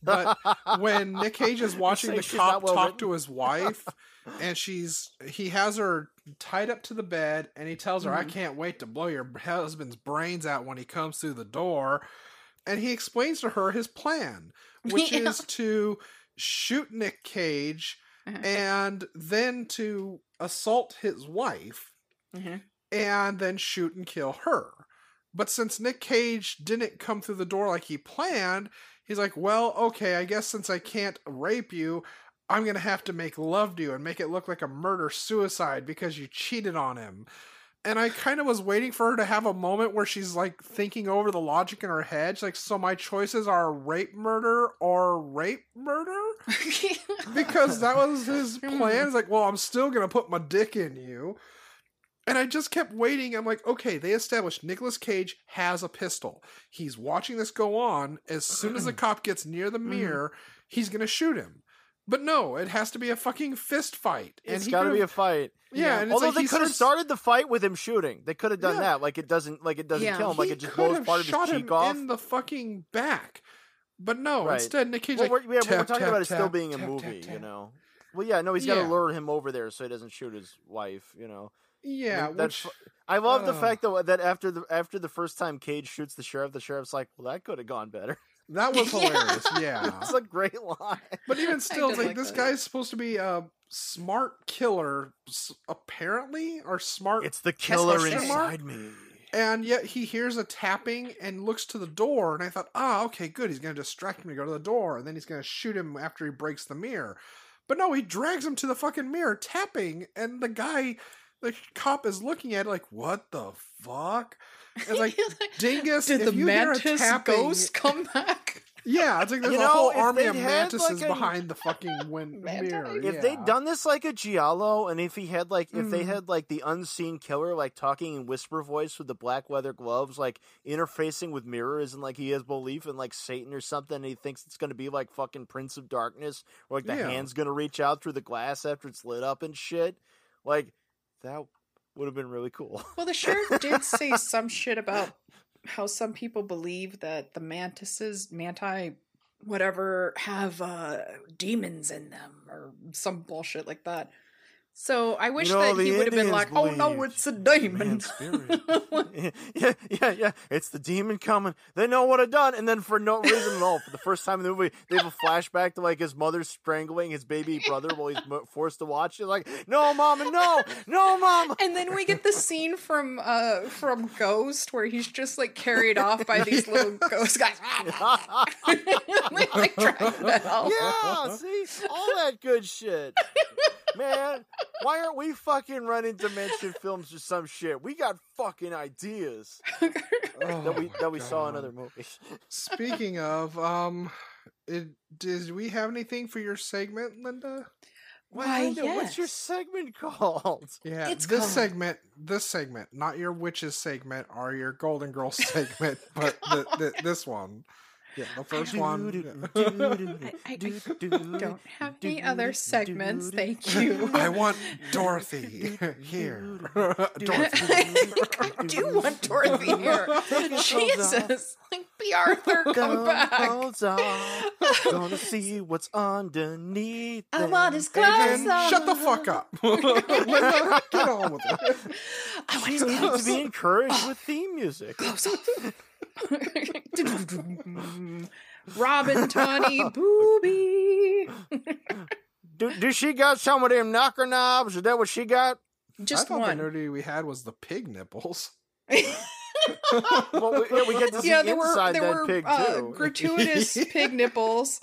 But when Nick Cage is watching the cop well talk written? to his wife, and she's he has her tied up to the bed, and he tells her, "I Mhm. can't wait to blow your husband's brains out when he comes through the door," and he explains to her his plan, which Yeah. is to shoot Nick Cage Uh-huh. and then to assault his wife Mhm. and then shoot and kill her. But since Nick Cage didn't come through the door like he planned, he's like, well, okay, I guess since I can't rape you, I'm going to have to make love to you and make it look like a murder suicide because you cheated on him. And I kind of was waiting for her to have a moment where she's like thinking over the logic in her head. She's like, so my choices are rape murder or rape murder? because that was his hmm. plan. It's like, well, I'm still gonna put my dick in you. And I just kept waiting. I'm like, okay, they established Nicolas Cage has a pistol. He's watching this go on. As soon as the cop gets near the mm-hmm. mirror, he's gonna shoot him. But no, it has to be a fucking fist fight. It's he got to be a fight. yeah. And Although like they could have starts- started the fight with him shooting. They could have done Yeah. that. Like it doesn't. Like it doesn't Yeah. kill him. Like he it just blows part of his shot cheek him off. in the fucking back. But no, Right. instead Nick Cage well, like we're, yeah, what we're talking tap, about it still tap, being a movie, tap, you know. Well, yeah, no, he's got to Yeah. lure him over there so he doesn't shoot his wife, you know. Yeah, that's which I love the uh. fact though that after the after the first time Cage shoots the sheriff, the sheriff's like, "Well, that could have gone better." That was hilarious. Yeah, it's a great line. But even still, like, like this that. guy's supposed to be a smart killer, s- apparently, or smart. It's the killer killer question mark? inside me. and yet he hears a tapping and looks to the door, and I thought, ah, okay, good. He's going to distract him to go to the door, and then he's going to shoot him after he breaks the mirror. But no, he drags him to the fucking mirror, tapping, and the guy the cop is looking at it like, what the fuck? It's like Dingus. Did if the a mantis tapping- ghost come back? Yeah, it's like there's You a know, whole army of mantises like, a- behind the fucking win- Manti? mirror. If yeah. they'd done this like a Giallo, and if he had like, if they Mm. had like the unseen killer, like talking in whisper voice with the black leather gloves, like interfacing with mirrors, and like he has belief in like Satan or something, and he thinks it's going to be like fucking Prince of Darkness, or like the Yeah. hand's going to reach out through the glass after it's lit up and shit, like that would have been really cool. Well, the sheriff did say some shit about how some people believe that the mantises, manti, whatever, have uh, demons in them or some bullshit like that. So I wish know, that he would have been like, "Oh no, it's a demon." Yeah, yeah, yeah. It's the demon coming. They know what I've done, and then for no reason at all, for the first time in the movie, they have a flashback to like his mother strangling his baby brother while he's forced to watch. it. like, "No, mama, no, no, mama." And then we get the scene from uh from Ghost where he's just like carried off by these little ghost guys. like the hell. yeah, see all that good shit, man. Why aren't we fucking running dimension films or some shit? We got fucking ideas Oh that we that we saw in God. other movies. Speaking of, um, it, did we have anything for your segment, Linda? Why, Linda, What's your segment called? Yeah, It's this called- segment, this segment, not your witches segment or your Golden Girls segment, but the, the, this one. Yeah, the first one. I, I, I don't have any other segments, thank you. I want Dorothy here. Dorothy. I do want Dorothy here. Jesus, like Bea Arthur, come back. Clothes. Gonna see what's underneath. I want his clothes on. shut the fuck up. Get on with it. I want his need to be encouraged with theme music. clothes off. Robin Tunney Booby. Do, do she got some of them knocker knobs? Is that what she got? Just I thought one. the nudity we had was the pig nipples. Well, we, yeah, we get to see yeah, there were inside there that were pig uh, too, gratuitous pig nipples.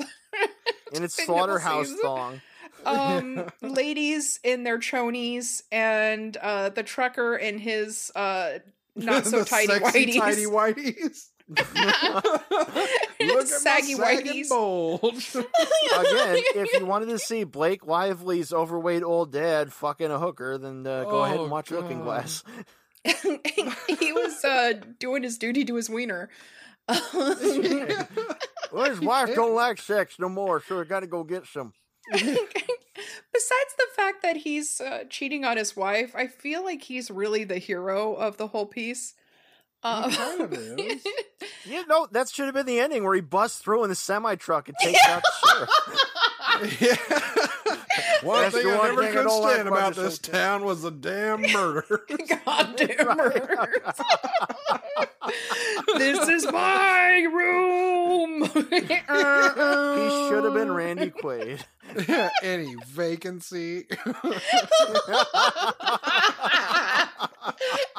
in its pig slaughterhouse thong. um ladies in their chonies and uh the trucker in his uh not so The tidy sexy whiteys. Tidy whiteys. Look at Saggy my sagging whiteys. bulge. Again, if you wanted to see Blake Lively's overweight old dad fucking a hooker, then uh, go ahead Oh, and watch Looking God. Glass. he was uh doing his duty to his wiener. Well, his wife don't like sex no more, so we got to go get some. Besides the fact that he's uh, cheating on his wife, I feel like he's really the hero of the whole piece. Um, kind of is. Yeah, no, that should have been the ending where he busts through in the semi truck and takes out the sheriff. yeah. One That's thing I never thing could stand about about this this town was the damn murder. Goddamn murder. this is my room. He should have been Randy Quaid. Yeah, any vacancy.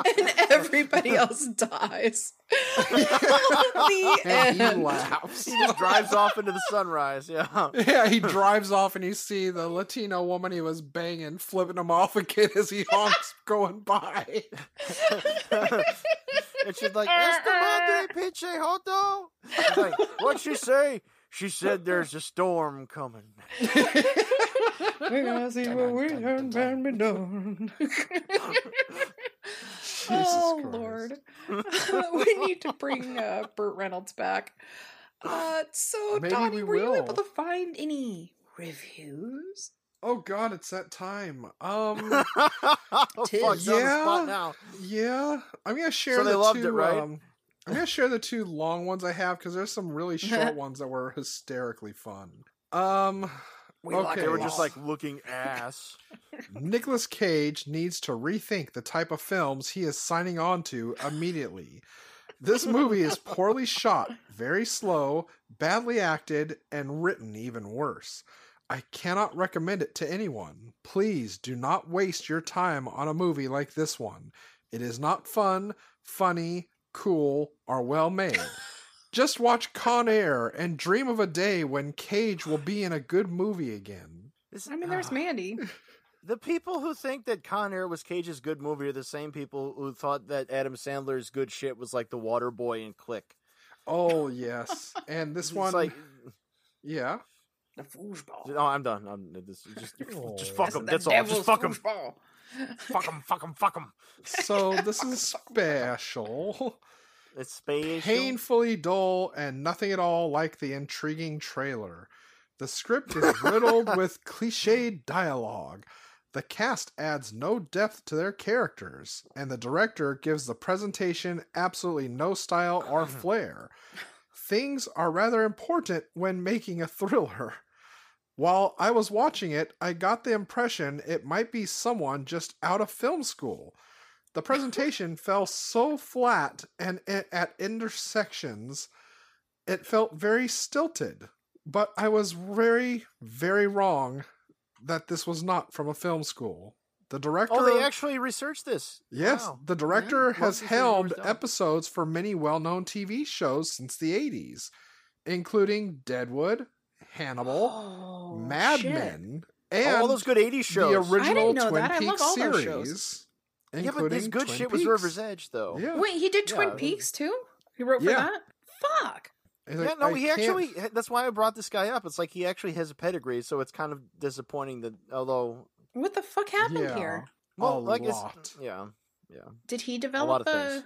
and everybody else dies. the and he laughs. He just drives off into the sunrise. Yeah. Yeah, he drives off and you see the Latino woman he was banging flipping him off again as he honks going by. and she's like, "Esta madre pinche joto." She's like, "What'd she say?" She said, "There's a storm coming." We're gonna see what we done been be done. oh Christ. Lord, we need to bring uh, Burt Reynolds back. Uh, so Maybe Donnie, we were you able to find any reviews? Oh god, it's that time. Um oh, fuck, Tis. on the spot Yeah. now. yeah, I'm gonna share So they the loved two it, right? um I'm gonna share the two long ones I have because there's some really short ones that were hysterically fun. Um We Okay. like They were just like looking ass. Nicolas Cage needs to rethink the type of films he is signing on to immediately. This movie is poorly shot, very slow, badly acted, and written even worse. I cannot recommend it to anyone. Please do not waste your time on a movie like this one. It is not fun, funny, cool, are well made. Just watch Con Air and dream of a day when Cage will be in a good movie again. This- I mean, there's ah. Mandy. The people who think that Con Air was Cage's good movie are the same people who thought that Adam Sandler's good shit was like The Water Boy and Click. Oh yes, and this one, like, yeah, The foosball. no, I'm done. I'm this just Oh. just fuck them. the That's all. Just fuck them. Foosball. Fuck them. Fuck them. Fuck them. So this is special, It's space. painfully dull, and nothing at all like the intriguing trailer. The script is riddled with cliched dialogue. The cast adds no depth to their characters, and the director gives the presentation absolutely no style or flair. Things are rather important when making a thriller. While I was watching it, I got the impression it might be someone just out of film school. The presentation fell so flat and at intersections, it felt very stilted. But I was very, very wrong that this was not from a film school. The director. Oh, they actually researched this. Yes, Wow. the director Yeah, has most of the helmed episodes for many well known TV shows since the 80s, including Deadwood, Hannibal, Oh, Mad shit. Men, and all those good '80s shows. the original know Twin that. I love Peaks all those series. shows. yeah, but including this good Twin shit was River's Edge, though. Yeah. Wait, he did Twin Yeah. Peaks too? He wrote for Yeah. that? Fuck. It's Yeah, no, I he can't- actually. That's why I brought this guy up. It's like he actually has a pedigree, so it's kind of disappointing that, although, What the fuck happened Yeah. here? well, A like lot. it's yeah, yeah. Did he lot develop of a, things.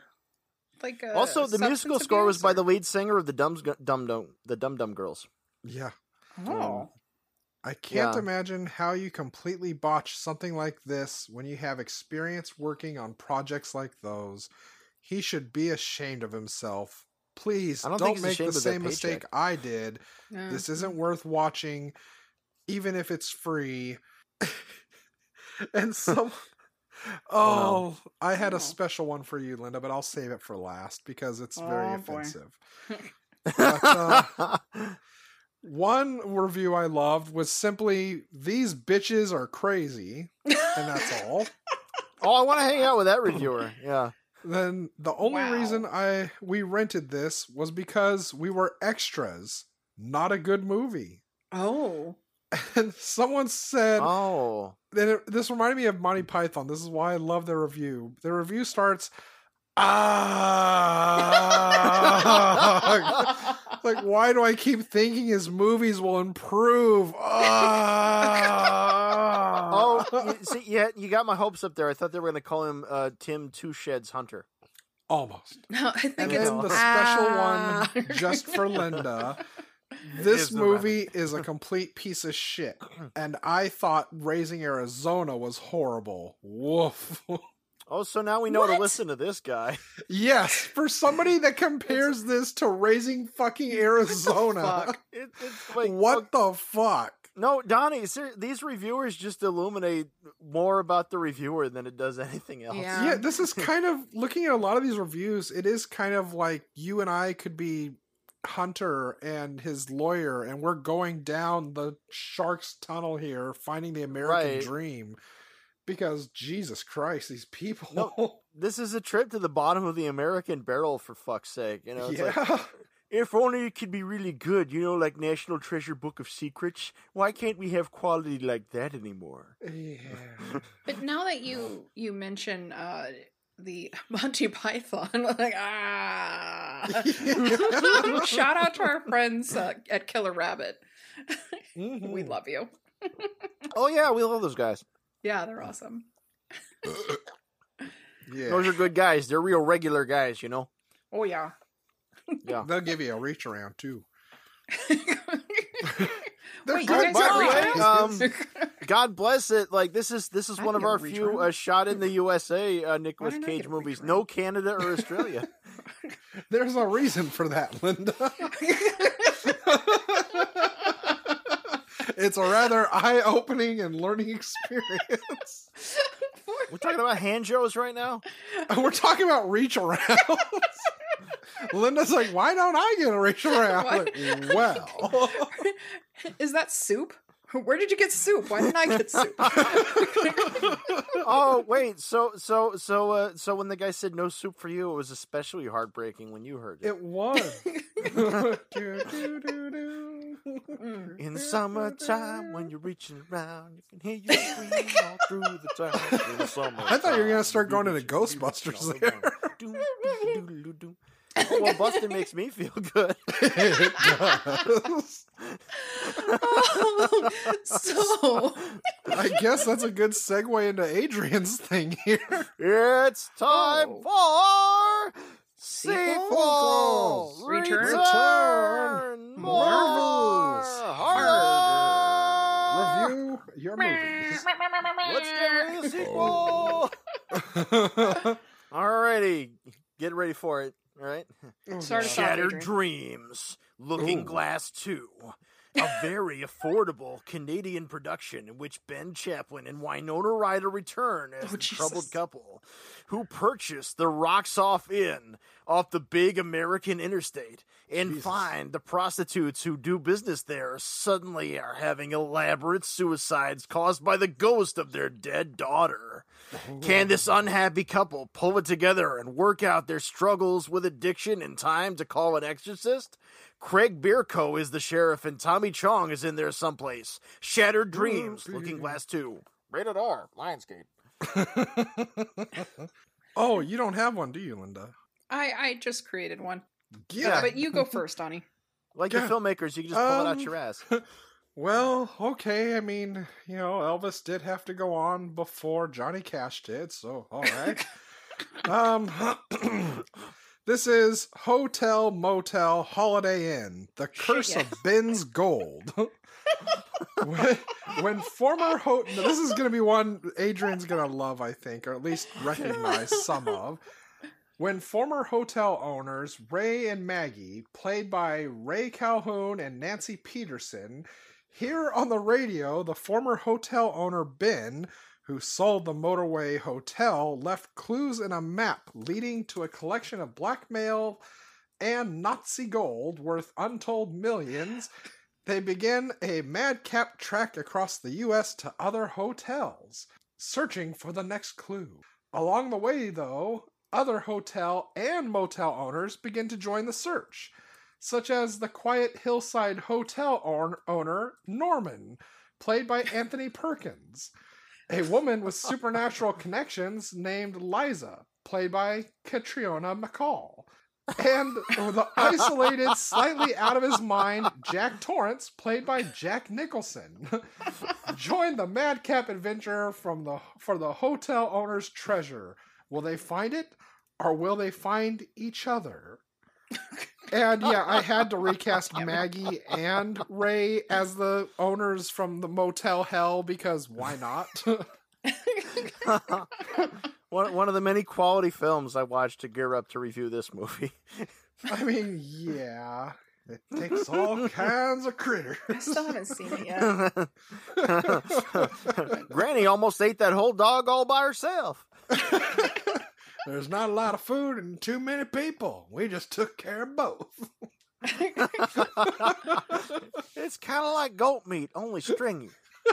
like also, the musical score was abuse, by the lead singer of the Dum Dum Dum the Dum Dum Girls. Yeah. Oh. I can't Yeah. imagine how you completely botch something like this when you have experience working on projects like those. He should be ashamed of himself. Please I don't don't, make the ashamed of that same mistake. I did. Yeah. This isn't worth watching, even if it's free. and some. Oh, I had Oh. a special one for you, Linda, but I'll save it for last because it's very Oh, boy. offensive. uh, One review I loved was simply "These bitches are crazy," and that's all. oh, I want to hang out with that reviewer. Yeah. then the only Wow. reason I we rented this was because we were extras. Not a good movie. Oh. And someone said, Oh. and it, this reminded me of Monty Python. This is why I love their review. Their review starts, ah. like, why do I keep thinking his movies will improve? Ah. Oh, you, see, yeah, you got my hopes up there. I thought they were going to call him uh, Tim Two Sheds Hunter. almost. no, I think And it's then the special Ah. one just for Linda. This the movie is a complete piece of shit, and I thought Raising Arizona was horrible. Woof. Oh, so now we know to listen to this guy. yes, for somebody that compares this to Raising fucking Arizona, fuck? It, it's like what the fuck? No, Donnie, ser- these reviewers just illuminate more about the reviewer than it does anything else. Yeah. Yeah, this is kind of looking at a lot of these reviews. It is kind of like you and I could be Hunter and his lawyer, and we're going down the shark's tunnel here, finding the American Right. dream. Because Jesus Christ, these people. No, This is a trip to the bottom of the American barrel, for fuck's sake. You know, it's yeah. like, if only it could be really good, you know, like National Treasure Book of Secrets. Why can't we have quality like that anymore? yeah. But now that you you mention uh the Monty Python, like ah, shout out to our friends uh, at Killer Rabbit. We Mhm. love you. Oh yeah, we love those guys. Yeah, they're awesome. Yeah. Those are good guys. They're real regular guys, you know. Oh yeah. Yeah. They'll give you a reach around too. They're you good by the way, um, God bless it. Like this is this is I one of our few around. uh, shot in the USA uh, Nicolas Cage get a reach movies. around? No Canada or Australia. There's a reason for that, Linda. It's a rather eye-opening and learning experience. We're talking about hand shows right now. We're talking about reach arounds. Linda's like, why don't I get a reach around? Like, well, Is that soup? Where did you get soup? Why didn't I get soup? Oh wait, so so so uh, so when the guy said no soup for you, it was especially heartbreaking when you heard it. it was. In summertime, when you're reaching around, you can hear you scream all through the town. In summertime, I thought you were gonna start going you're into Ghostbusters there. Oh, well, busting makes me feel good. it does. so I guess that's a good segue into Adrian's thing here. It's time Oh. for Sequels. sequels. Return. Return. More. Marvels. Harder. Review your movies. Let's get ready to oh. sequel. Alrighty, get ready for it. All right. Oh, Start Shattered Dreams, Looking Ooh. Glass 2. A very affordable Canadian production in which Ben Chaplin and Winona Ryder return as Oh, the troubled couple who purchased the Rocks Off Inn off the big American interstate and Jesus. find the prostitutes who do business there suddenly are having elaborate suicides caused by the ghost of their dead daughter. Can this unhappy couple pull it together and work out their struggles with addiction in time to call an exorcist? Craig Bierko is the sheriff and Tommy Chong is in there someplace. Shattered Dreams, Looking Glass 2. Rated R, Lionsgate. oh, you don't have one, do you, Linda? I I just created one. Yeah. But you go first, Donnie. Like Yeah. the filmmakers, you can just pull it out Um, your ass. Well, okay. I mean, you know, Elvis did have to go on before Johnny Cash did, so all right. um, this is Hotel Motel Holiday Inn: The Curse yeah. of Ben's Gold. when, when former ho- now, this is going to be one Adrian's going to love, I think, or at least recognize some of. When former hotel owners Ray and Maggie, played by Ray Calhoun and Nancy Peterson, hear on the radio the former hotel owner Ben, who sold the Motorway Hotel, left clues in a map leading to a collection of blackmail and Nazi gold worth untold millions. They begin a madcap trek across the U.S. to other hotels, searching for the next clue. Along the way, though, other hotel and motel owners begin to join the search, such as the quiet hillside hotel own- owner, Norman, played by Anthony Perkins, a woman with supernatural connections named Liza, played by Catriona MacColl, and the isolated, slightly out of his mind Jack Torrance, played by Jack Nicholson. Join the madcap adventure from the for the hotel owner's treasure. Will they find it, or will they find each other? And yeah, I had to recast Maggie and Ray as the owners from the Motel Hell because why not? one, one of the many quality films I watched to gear up to review this movie. I mean, yeah, it takes all kinds of critters. I still haven't seen it yet. Granny almost ate that whole dog all by herself. There's not a lot of food and too many people. We just took care of both. It's kind of like goat meat, only stringy.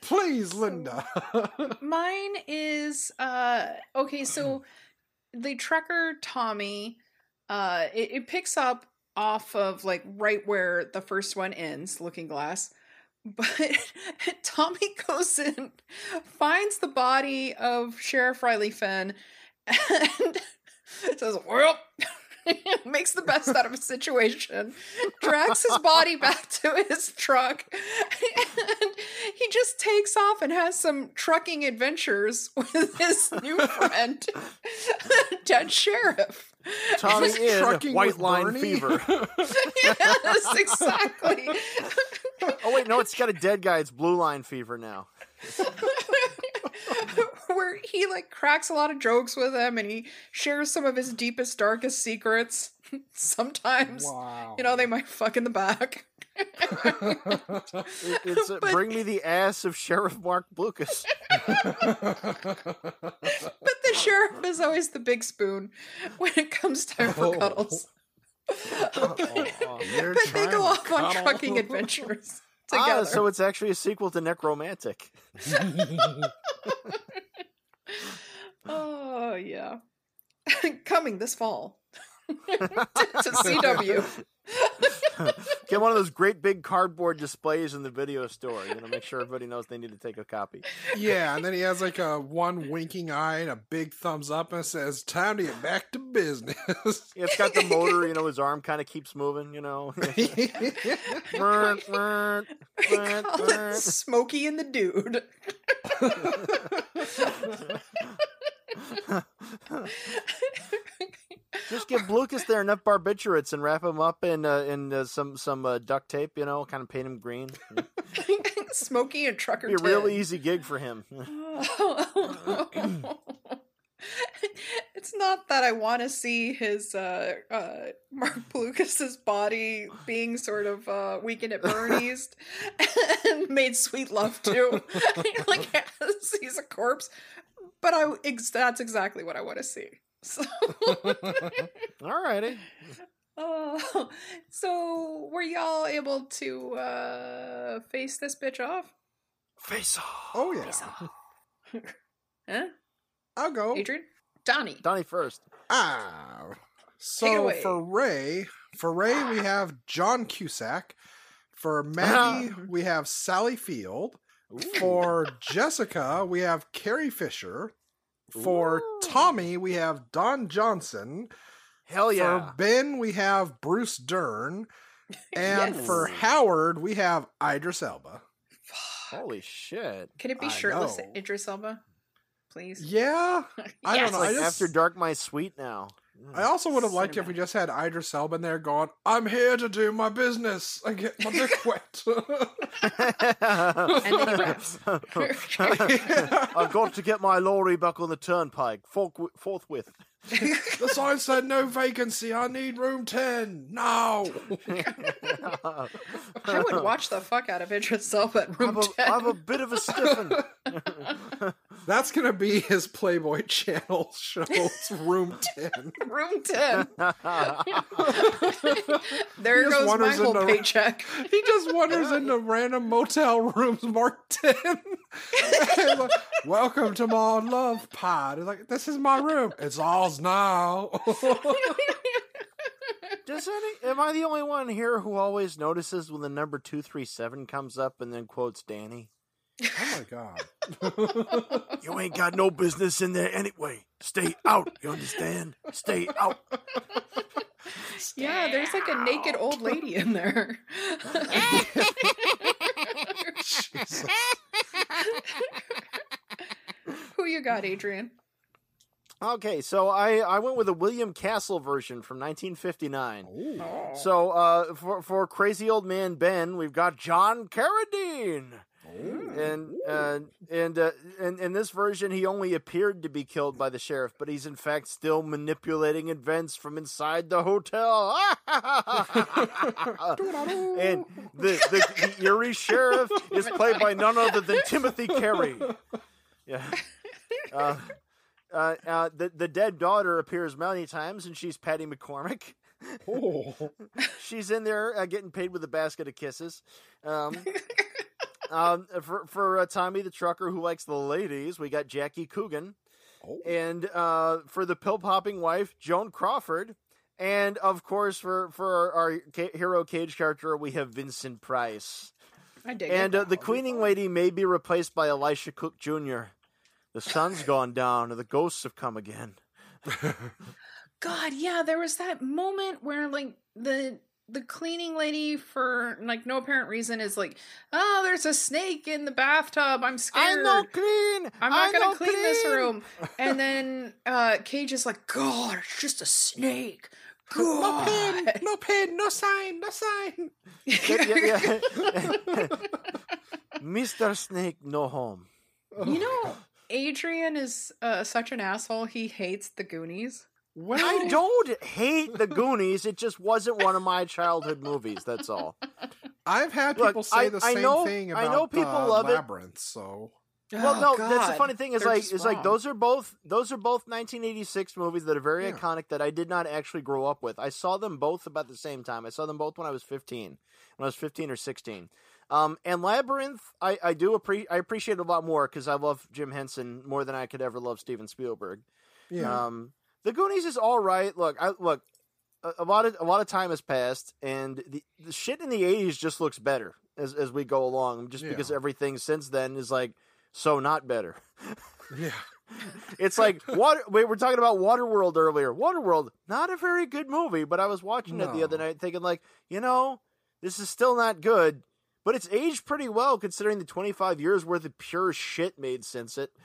Please, Linda. Mine is uh okay, so the trucker Tommy uh it, it picks up off of like right where the first one ends, Looking Glass. But Tommy goes in, finds the body of Sheriff Riley Finn, and says, Well, makes the best out of a situation, drags his body back to his truck, and he just takes off and has some trucking adventures with his new friend, Dead Sheriff. Tommy in white line Bernie? fever. yes, exactly. Oh wait, no, it's got a dead guy. It's blue line fever now. Where he like cracks a lot of jokes with him and he shares some of his deepest, darkest secrets. Sometimes, wow. you know, they might fuck in the back. It- it's uh, But- bring me the ass of Sheriff Marc Blucas. But the sheriff is always the big spoon when it comes time for Oh. cuddles. You're but they go off on trucking adventures together. ah, so it's actually a sequel to Nekromantik. Oh yeah. Coming this fall. to CW. Get one of those great big cardboard displays in the video store. You know, make sure everybody knows they need to take a copy. Yeah, and then he has like a one winking eye and a big thumbs up and says, "Time to get back to business." Yeah, it's got the motor. You know, his arm kind of keeps moving. You know. Smokey and the Dude. Just give Blucas there enough barbiturates and wrap him up in uh, in uh, some some uh, duct tape. You know, kind of paint him green. Smokey and Trucker Be a real easy gig for him. it's not that I want to see his uh, uh, Marc Blucas's body being sort of uh, weekend at Bernie's and made sweet love to, like as he's a corpse. But I ex- that's exactly what I want to see. So, Alrighty. oh, so were y'all able to uh, face this bitch off? Face off. oh yeah, Face off. Huh? I'll go. Adrian? Donnie. Donnie first. Ah. So for Ray, for Ray we have John Cusack. For Maggie, we have Sally Field. For Jessica, we have Carrie Fisher. For Ooh. Tommy, we have Don Johnson. Hell yeah. For Ben, we have Bruce Dern. And Yes. for Howard, we have Idris Elba. Holy shit. Can it be I shirtless know. Idris Elba? Please. Yeah. I don't know, Like I just- after dark, my sweet now. I also would have liked it if we just had Idris Elba in there going, I'm here to do my business. I get my dick wet. And then he raps. I've got to get my lorry back on the turnpike forthwith. the sign said no vacancy. I need room 10. No. I would watch the fuck out of Idris Elba at room I'm a, 10. I'm a bit of a stiffin. That's going to be his Playboy channel show. It's room 10. room 10. there He just goes my wanders whole into- paycheck. He just wanders into random motel rooms marked 10. Like, Welcome to my love pod. He's like, this is my room. It's all's now. Does any? Am I the only one here who always notices when the number two three seven comes up and then quotes Danny? Oh my god. You ain't got no business in there anyway. Stay out. You understand? Stay out. yeah, there's like a naked old lady in there. Jesus. Who you got, Adrian? Okay, so I I went with a William Castle version from 1959. Ooh. Oh. So uh, for for crazy old man Ben, we've got John Carradine. And uh, and uh, and in this version, he only appeared to be killed by the sheriff, but he's in fact still manipulating events from inside the hotel. and the, the the eerie sheriff is played by none other than Timothy Carey. Yeah. Uh, uh, uh, the the dead daughter appears many times, and she's Patty McCormack. Oh. She's in there uh, getting paid with a basket of kisses. Um, um, for for uh, Tommy the trucker who likes the ladies, we got Jackie Coogan, Oh. and uh, for the pill popping wife, Joan Crawford, and of course for for our, our ca- hero cage character, we have Vincent Price. I dig And it. uh, the cleaning lady may be replaced by Elisha Cook Jr. The sun's gone down, and the ghosts have come again. God, yeah, there was that moment where like the the cleaning lady for like no apparent reason is like, oh, there's a snake in the bathtub. I'm scared. I'm not clean. I'm not gonna not clean, this room. And then uh Cage is like, God, it's just a snake. No God. pin, no pin, no sign, no sign. Yeah, yeah, yeah. Mr. Snake, no home. you know, Adrian is uh, such an asshole. He hates the Goonies. Well, I don't hate the Goonies. It just wasn't one of my childhood movies. That's all. I've had Look, people say I- the I same know- thing I about know people uh, love it. Labyrinth, so Well, Oh, no, that's the funny thing is They're like is like those are both those are both 1986 movies that are very Yeah. iconic that I did not actually grow up with. I saw them both about the same time. I saw them both when I was 15, when I was 15 or 16. Um, and Labyrinth, I, I do appre- I appreciate it a lot more because I love Jim Henson more than I could ever love Steven Spielberg. yeah. Um, the Goonies is all right. Look, I look. a, a lot of a lot of time has passed, and the, the shit in the '80s just looks better as as we go along, just because everything since then is like so not better. Yeah. It's like water. We were talking about Waterworld earlier. Waterworld, not a very good movie, but I was watching it the other night, thinking like, you know, this is still not good, but it's aged pretty well considering the 25 years worth of pure shit made since it.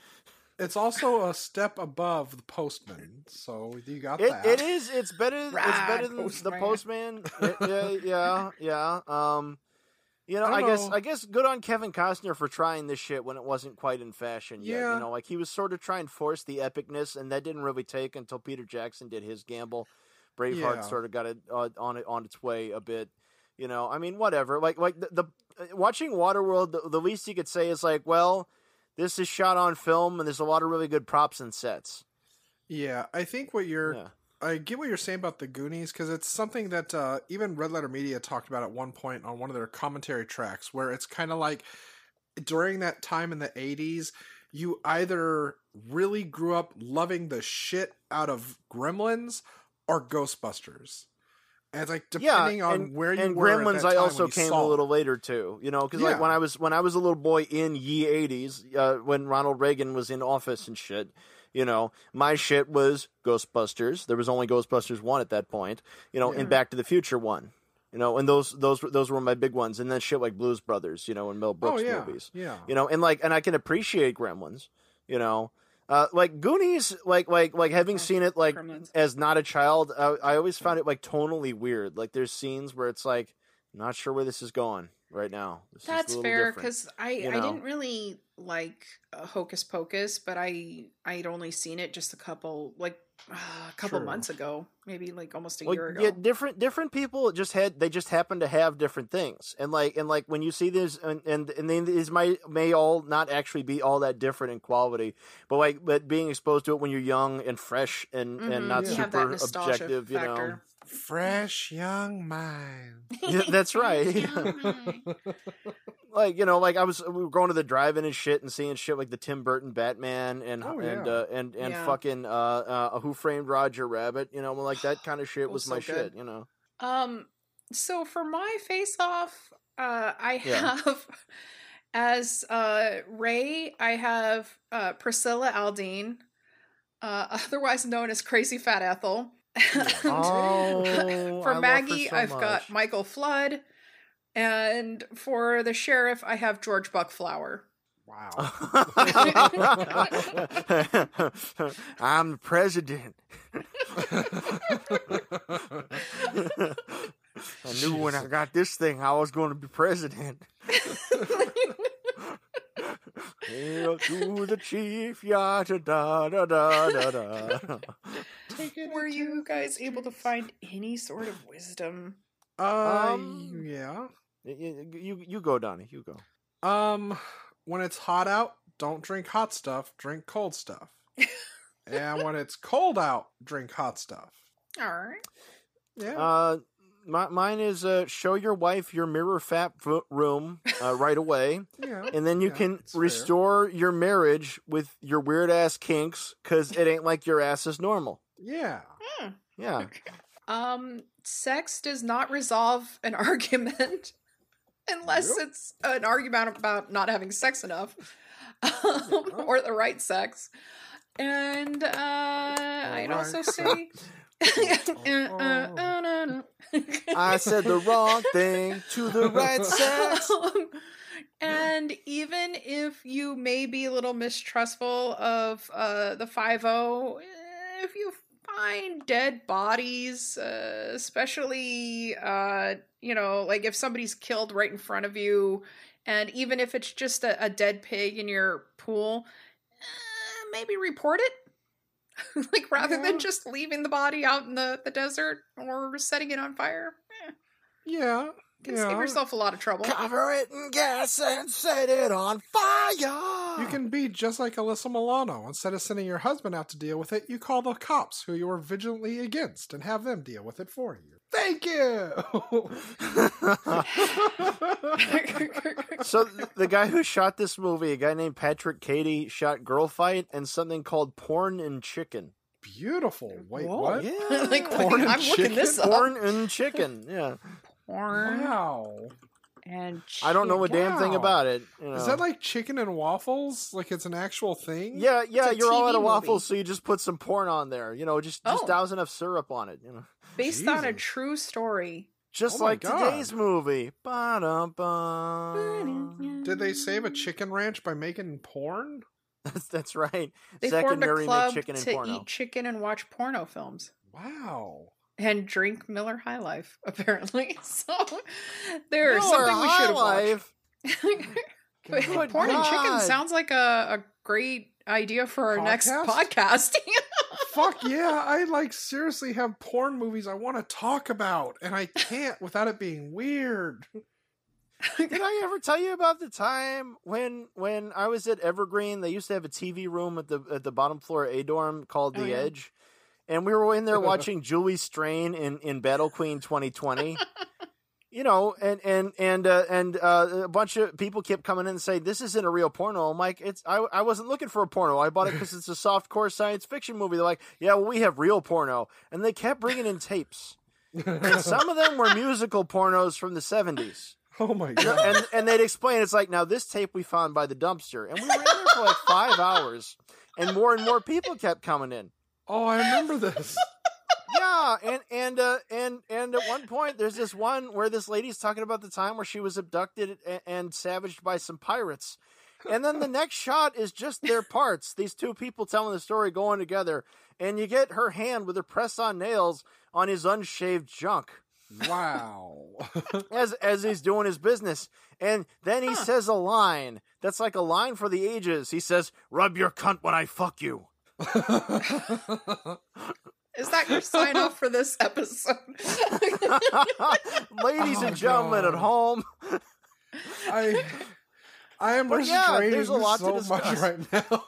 It's also a step above the postman, so you got It, that. it is. It's better. it's better than the Postman. Y- yeah, yeah, yeah. Um, you know, I I, don't guess know. I guess good on Kevin Costner for trying this shit when it wasn't quite in fashion yet. Yeah. You know, like he was sort of trying to force the epicness, and that didn't really take until Peter Jackson did his gamble. Braveheart Yeah. sort of got it uh, on it on its way a bit. You know, I mean, whatever. Like, like the, the uh, watching Waterworld, the, the least you could say is like, well, this is shot on film, and there's a lot of really good props and sets. yeah, I think what you're Yeah. I get what you're saying about the Goonies because it's something that uh, even Red Letter Media talked about at one point on one of their commentary tracks, where it's kind of like during that time in the 80s, you either really grew up loving the shit out of Gremlins or Ghostbusters. And it's like depending on and, where you and were. at Gremlins, that I also came a little later too. You know, because Yeah. like when I was when I was a little boy in ye eighties, uh, when Ronald Reagan was in office and shit. You know, my shit was Ghostbusters. There was only Ghostbusters one at that point. You know, Yeah. and Back to the Future one. You know, and those those were- those were my big ones. And then shit like Blues Brothers. You know, and Mel Oh Brooks yeah, movies. yeah. You know, and like, and I can appreciate Gremlins. You know, uh, like Goonies, like like like having Oh, seen it like Gremlins. as not a child, I, I always found it like tonally weird. Like there's scenes where it's like, not sure where this is going right now. A That's fair because I you I didn't really like uh, Hocus Pocus, but I I'd only seen it just a couple like uh, a couple True. months ago, maybe like almost a Well, year ago. yeah, different different people just had they just happen to have different things, and like and like when you see this, and and and then these might may all not actually be all that different in quality, but like but being exposed to it when you're young and fresh and Mhm, and not Yeah. you have that super objective, you know. Factor. Fresh young mind. Yeah, that's right. like you know, like I was we were going to the drive-in and shit and seeing shit like the Tim Burton Batman and Oh, and uh, and and Yeah. fucking uh, uh, Who Framed Roger Rabbit. You know, like that kind of shit Oh, was my good. shit. You know, Um, so for my face off, uh, I Yeah. have as uh Ray, I have uh Priscilla Alden, uh, otherwise known as Crazy Fat Ethel. And Oh, for her Maggie, so I've much. got Michael Flood, and for the sheriff, I have George Buckflower. Wow. I'm the president. I knew when I got this thing I was going to be president. Hail to the chief, ya da da da da da da. Were you guys able to find any sort of wisdom? Uh, Um, yeah. You, you you go, Donnie. You go. Um, when it's hot out, don't drink hot stuff. Drink cold stuff. and when it's cold out, drink hot stuff. All right. Yeah. Uh, my, mine is uh, show your wife your mirror fat v- room uh, right away, yeah. and then you Yeah, can it's fair. restore your marriage with your weird ass kinks because it ain't like your ass is normal. Yeah. Hmm. Yeah. Um, sex does not resolve an argument unless Nope. it's an argument about not having sex enough um, or the right sex. And uh, I'd also say. I said the wrong thing to the right sex. Um, and even if you may be a little mistrustful of uh, the 5 if you find dead bodies, uh, especially, uh, you know, like if somebody's killed right in front of you, and even if it's just a, a dead pig in your pool, uh, maybe report it. like rather Yeah. than just leaving the body out in the, the desert or setting it on fire. Eh, Yeah. can yeah. save yourself a lot of trouble. Cover it in gas and set it on fire. You can be just like Alyssa Milano. Instead of sending your husband out to deal with it, you call the cops who you are vigilantly against and have them deal with it for you. Thank you. so the guy who shot this movie, a guy named Patrick Cady, shot Girl Fight and something called Porn and Chicken. beautiful. Wait, Whoa. what? Yeah, like Porn and I'm looking this up. Porn and chicken. Yeah, Porn Wow. and I don't know a damn thing about it. you Is that like chicken and waffles? Like it's an actual thing? Yeah, yeah, you're all out of waffles, movie. so you just put some porn on there. You know, just just Oh. douse enough syrup on it. You know, based on a true story. just Oh like today's movie. Ba-dum-bum. Did they save a chicken ranch by making porn? That's that's right. They formed a club make chicken and to porno. eat chicken and watch porno films. Wow. and drink Miller High Life, apparently. So there's Miller something we should have Life. watched. But Good Porn and chicken sounds like a, a great idea for our next Podcast? Podcast. Fuck yeah, I like seriously have porn movies I want to talk about, and I can't without it being weird. Did I ever tell you about the time when when I was at Evergreen? They used to have a TV room at the at the bottom floor of A dorm called Oh, the yeah. Edge, and we were in there watching Julie Strain in in Battle Queen 2020. You know, and and and uh, and uh, a bunch of people kept coming in and saying this isn't a real porno. I'm like, it's I I wasn't looking for a porno. I bought it because it's a soft core science fiction movie. They're like, yeah, well, we have real porno, and they kept bringing in tapes. And some of them were musical pornos from the 70s. oh my god. and and they'd explain it's like now this tape we found by the dumpster, and we were in there for like five hours, and more and more people kept coming in. Oh, I remember this. Yeah, and and uh, and and at one point there's this one where this lady's talking about the time where she was abducted and, and savaged by some pirates, and then the next shot is just their parts. These two people telling the story going together, and you get her hand with her press-on nails on his unshaved junk. Wow. as as he's doing his business. And then he Huh. says a line that's like a line for the ages. He says, "Rub your cunt when I fuck you." Is that your sign off for this episode? Ladies Oh, and gentlemen at home, I I am But yeah, restraining there's a lot to so much discuss. right now.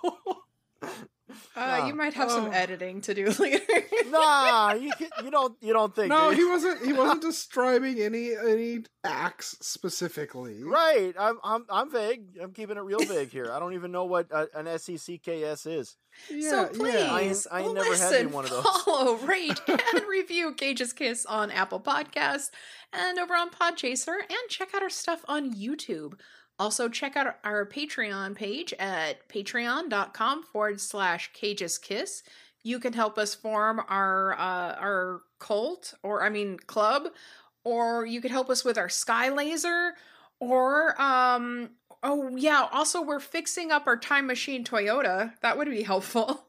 Uh, you might have some Oh. editing to do later. nah, you can, you don't you don't think no, do he wasn't. He wasn't describing any any acts specifically. right. I'm I'm I'm vague. I'm keeping it real vague here. I don't even know what uh, an SECKS is. Yeah, so please, yeah. I ain't- I ain't never had listen, any one of those. follow, rate, and review Cage's Kiss on Apple Podcasts and over on Podchaser, and check out our stuff on YouTube. Also, check out our Patreon page at patreon.com forward slash Cage's Kiss. You can help us form our uh, our cult, or I mean club, or you could help us with our sky laser, or um oh yeah, also we're fixing up our time machine Toyota. That would be helpful.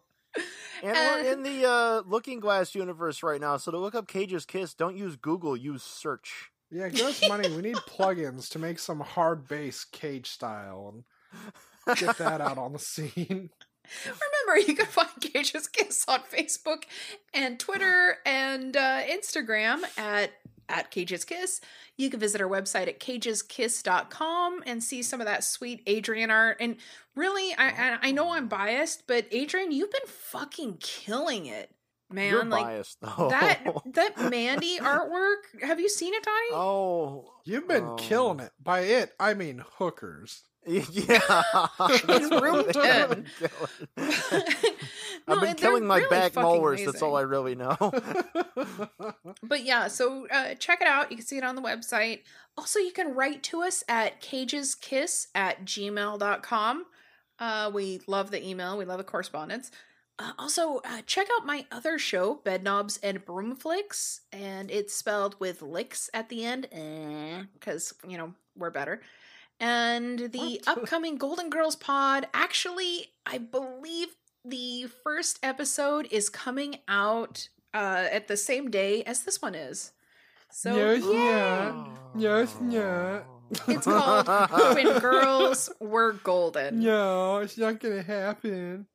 And Uh, we're in the uh, Looking Glass universe right now. So to look up Cage's Kiss, don't use Google. Use search. Yeah, give us money. We need plugins to make some hard bass cage style and get that out on the scene. Remember, you can find Cage's Kiss on Facebook and Twitter and uh, Instagram at at Cage's Kiss. You can visit our website at cageskiss.com and see some of that sweet Adrian art. And really, I I, I know I'm biased, but Adrian, you've been fucking killing it, man. You're like biased though. that that Mandy artwork. Have you seen it, Donnie? oh, You've been Oh. killing it. By it, I mean hookers. yeah. It's room I've ten. been killing- No, I've been killing my really back fucking mowers. That's all I really know. But yeah, so uh, check it out. You can see it on the website. Also, you can write to us at cageskiss at gmail.com. Uh, we love the email, we love the correspondence. Uh, also, uh, check out my other show, Bedknobs and Broomflicks, and it's spelled with licks at the end, because, you know, we're better. And the What? upcoming Golden Girls pod, actually, I believe the first episode is coming out uh, at the same day as this one is. So, Yes, yeah. Yes, yeah. It's called When Girls Were Golden. No, it's not gonna happen.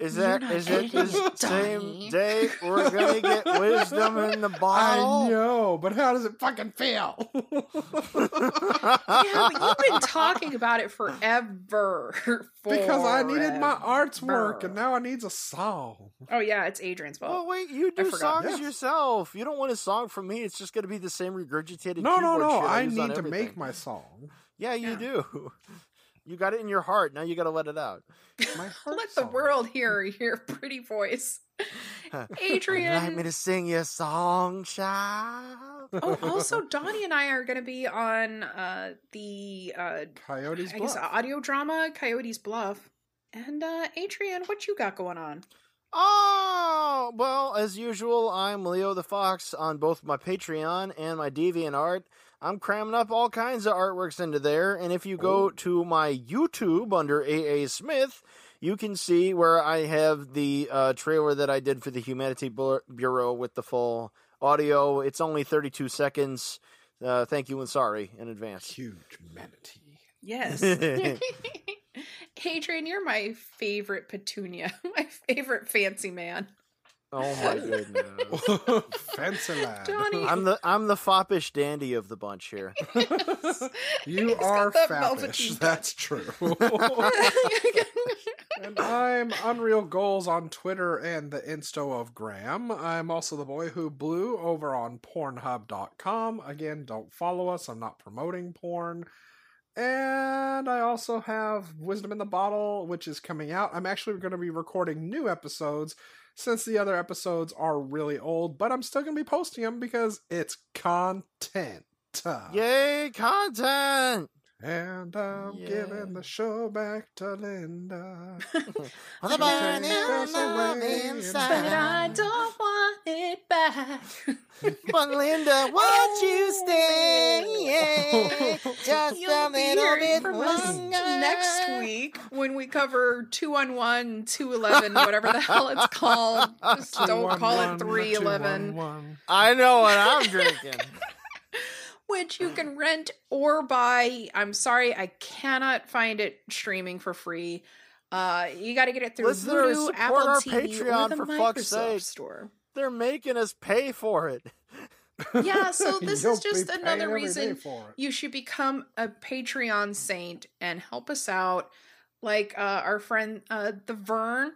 Is You're that not is it the same day we're gonna get wisdom in the bottle? I know, but how does it fucking feel? Yeah, but you've been talking about it forever. because I needed my Forever. art's work, and now I needs a song. Oh yeah, it's Adrian's fault. Well, wait, you do songs Yes. yourself. You don't want a song from me. It's just going to be the same regurgitated No, no, no. shit I need to everything. make my song. Yeah, you Yeah. do. You got it in your heart. Now you got to let it out. My heart Let the world hear your pretty voice. Adrian. Would you like me to sing you a song, child? oh, also, Donnie and I are going to be on uh, the, uh, Coyotes I guess, audio drama Coyotes Bluff. And uh, Adrian, what you got going on? Oh, well, as usual, I'm Leo the Fox on both my Patreon and my DeviantArt. I'm cramming up all kinds of artworks into there, and if you go to my YouTube under AA Smith, you can see where I have the uh, trailer that I did for the Humanity Bureau with the full audio. It's only 32 seconds. Uh, thank you and sorry in advance. Huge manatee. Yes. Adrian, you're my favorite petunia, my favorite fancy man. Oh my goodness. Fancy lad. Johnny. I'm the I'm the foppish dandy of the bunch here. You He's are that fappish. That's true. and I'm Unreal Goals on Twitter and the Insto of Graham. I'm also the boy who blew over on Pornhub.com. Again, don't follow us. I'm not promoting porn. And I also have Wisdom in the Bottle, which is coming out. I'm actually going to be recording new episodes since the other episodes are really old, but I'm still going to be posting them because it's content. Yay, content! And I'm Yeah. giving the show back to Linda. the a burning us love away but. I don't want it back. But Linda, won't you stay? Oh. Just You'll a little bit longer. next week when we cover 211, 211, whatever the hell it's called. Just don't call it 311. 211. I know what I'm drinking. Which you can rent or buy. I'm sorry, I cannot find it streaming for free. Uh, you got to get it through Listeners, Vudu, support Apple our TV, or Patreon the for Microsoft fuck's sake. Store. They're making us pay for it. Yeah, so this is just another reason for you should become a Patreon saint and help us out. Like uh, our friend uh, the Vern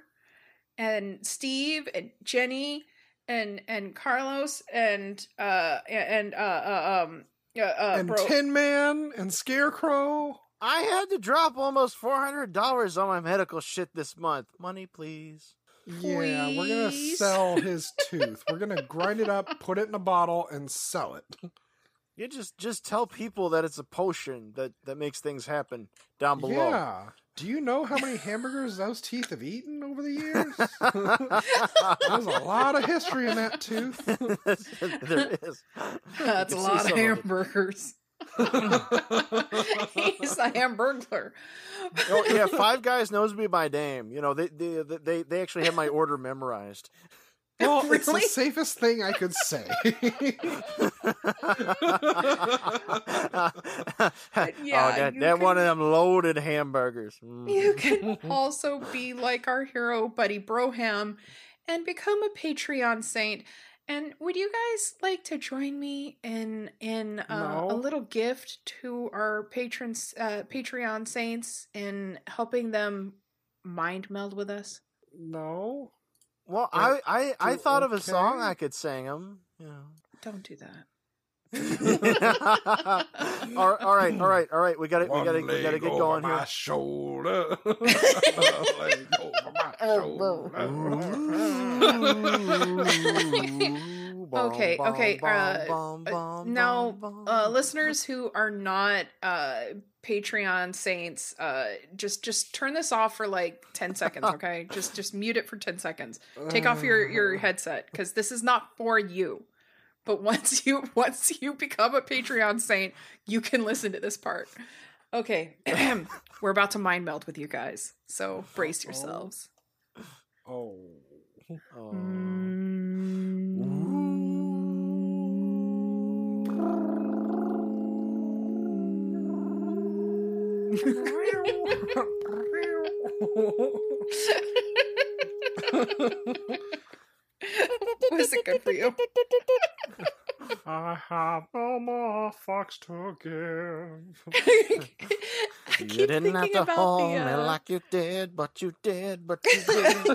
and Steve and Jenny and and Carlos and uh and uh, uh um uh, uh and bro Tin Man and Scarecrow. I had to drop almost four hundred dollars on my medical shit this month. Money, please. Yeah, we're gonna sell his tooth. We're gonna grind it up, put it in a bottle, and sell it. You just just tell people that it's a potion that that makes things happen down below. Yeah. Do you know how many hamburgers those teeth have eaten over the years? There's a lot of history in that tooth. there is. That's a lot of some of hamburgers. He's a hamburglar. Oh yeah, Five Guys knows me by name. You know they they they, they actually have my order memorized. Well, it's the safest thing I could say. yeah, oh, that, you that one of them loaded hamburgers. Mm. You can also be like our hero, Buddy Broham, and become a Patreon saint. And would you guys like to join me in in uh, a little gift to our patrons, uh, Patreon saints, in helping them mind meld with us? no. Well, I I, I do- thought of a song. I could sing them. You know. Don't do that. all, right, all right, all right, all right. We got it. we got to we got to get going my here. shoulder. Another leg Okay, okay, Uh, now, uh, listeners who are not uh, Patreon saints, uh, just just turn this off for like ten seconds, okay? just just mute it for ten seconds. Take off your your headset because this is not for you. But once you once you become a Patreon saint, you can listen to this part. Okay, we're about to mind meld with you guys, so brace yourselves. Oh. Oh. Was it good for you? I have no more fucks to give. You didn't have to hold the, me uh, like you did, but you did, but you did.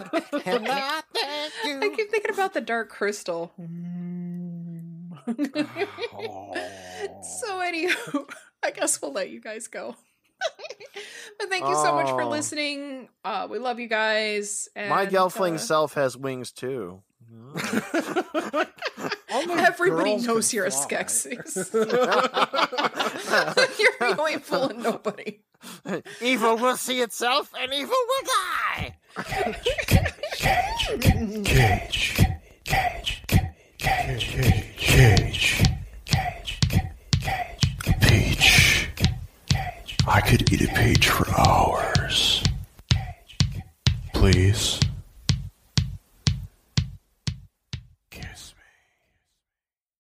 and I thank you. I keep thinking about the Dark Crystal. Oh. so, anywho, I guess we'll let you guys go. But thank you so much for Oh. listening. Uh, we love you guys. And, My gelfling uh, self has wings too. Only Everybody girls knows can you're a fly. Skeksis. you're really fooling nobody. evil will see itself, and evil will die. Cage, Cage. Cage. Cage. Cage. Cage. I could eat a peach for hours. Please.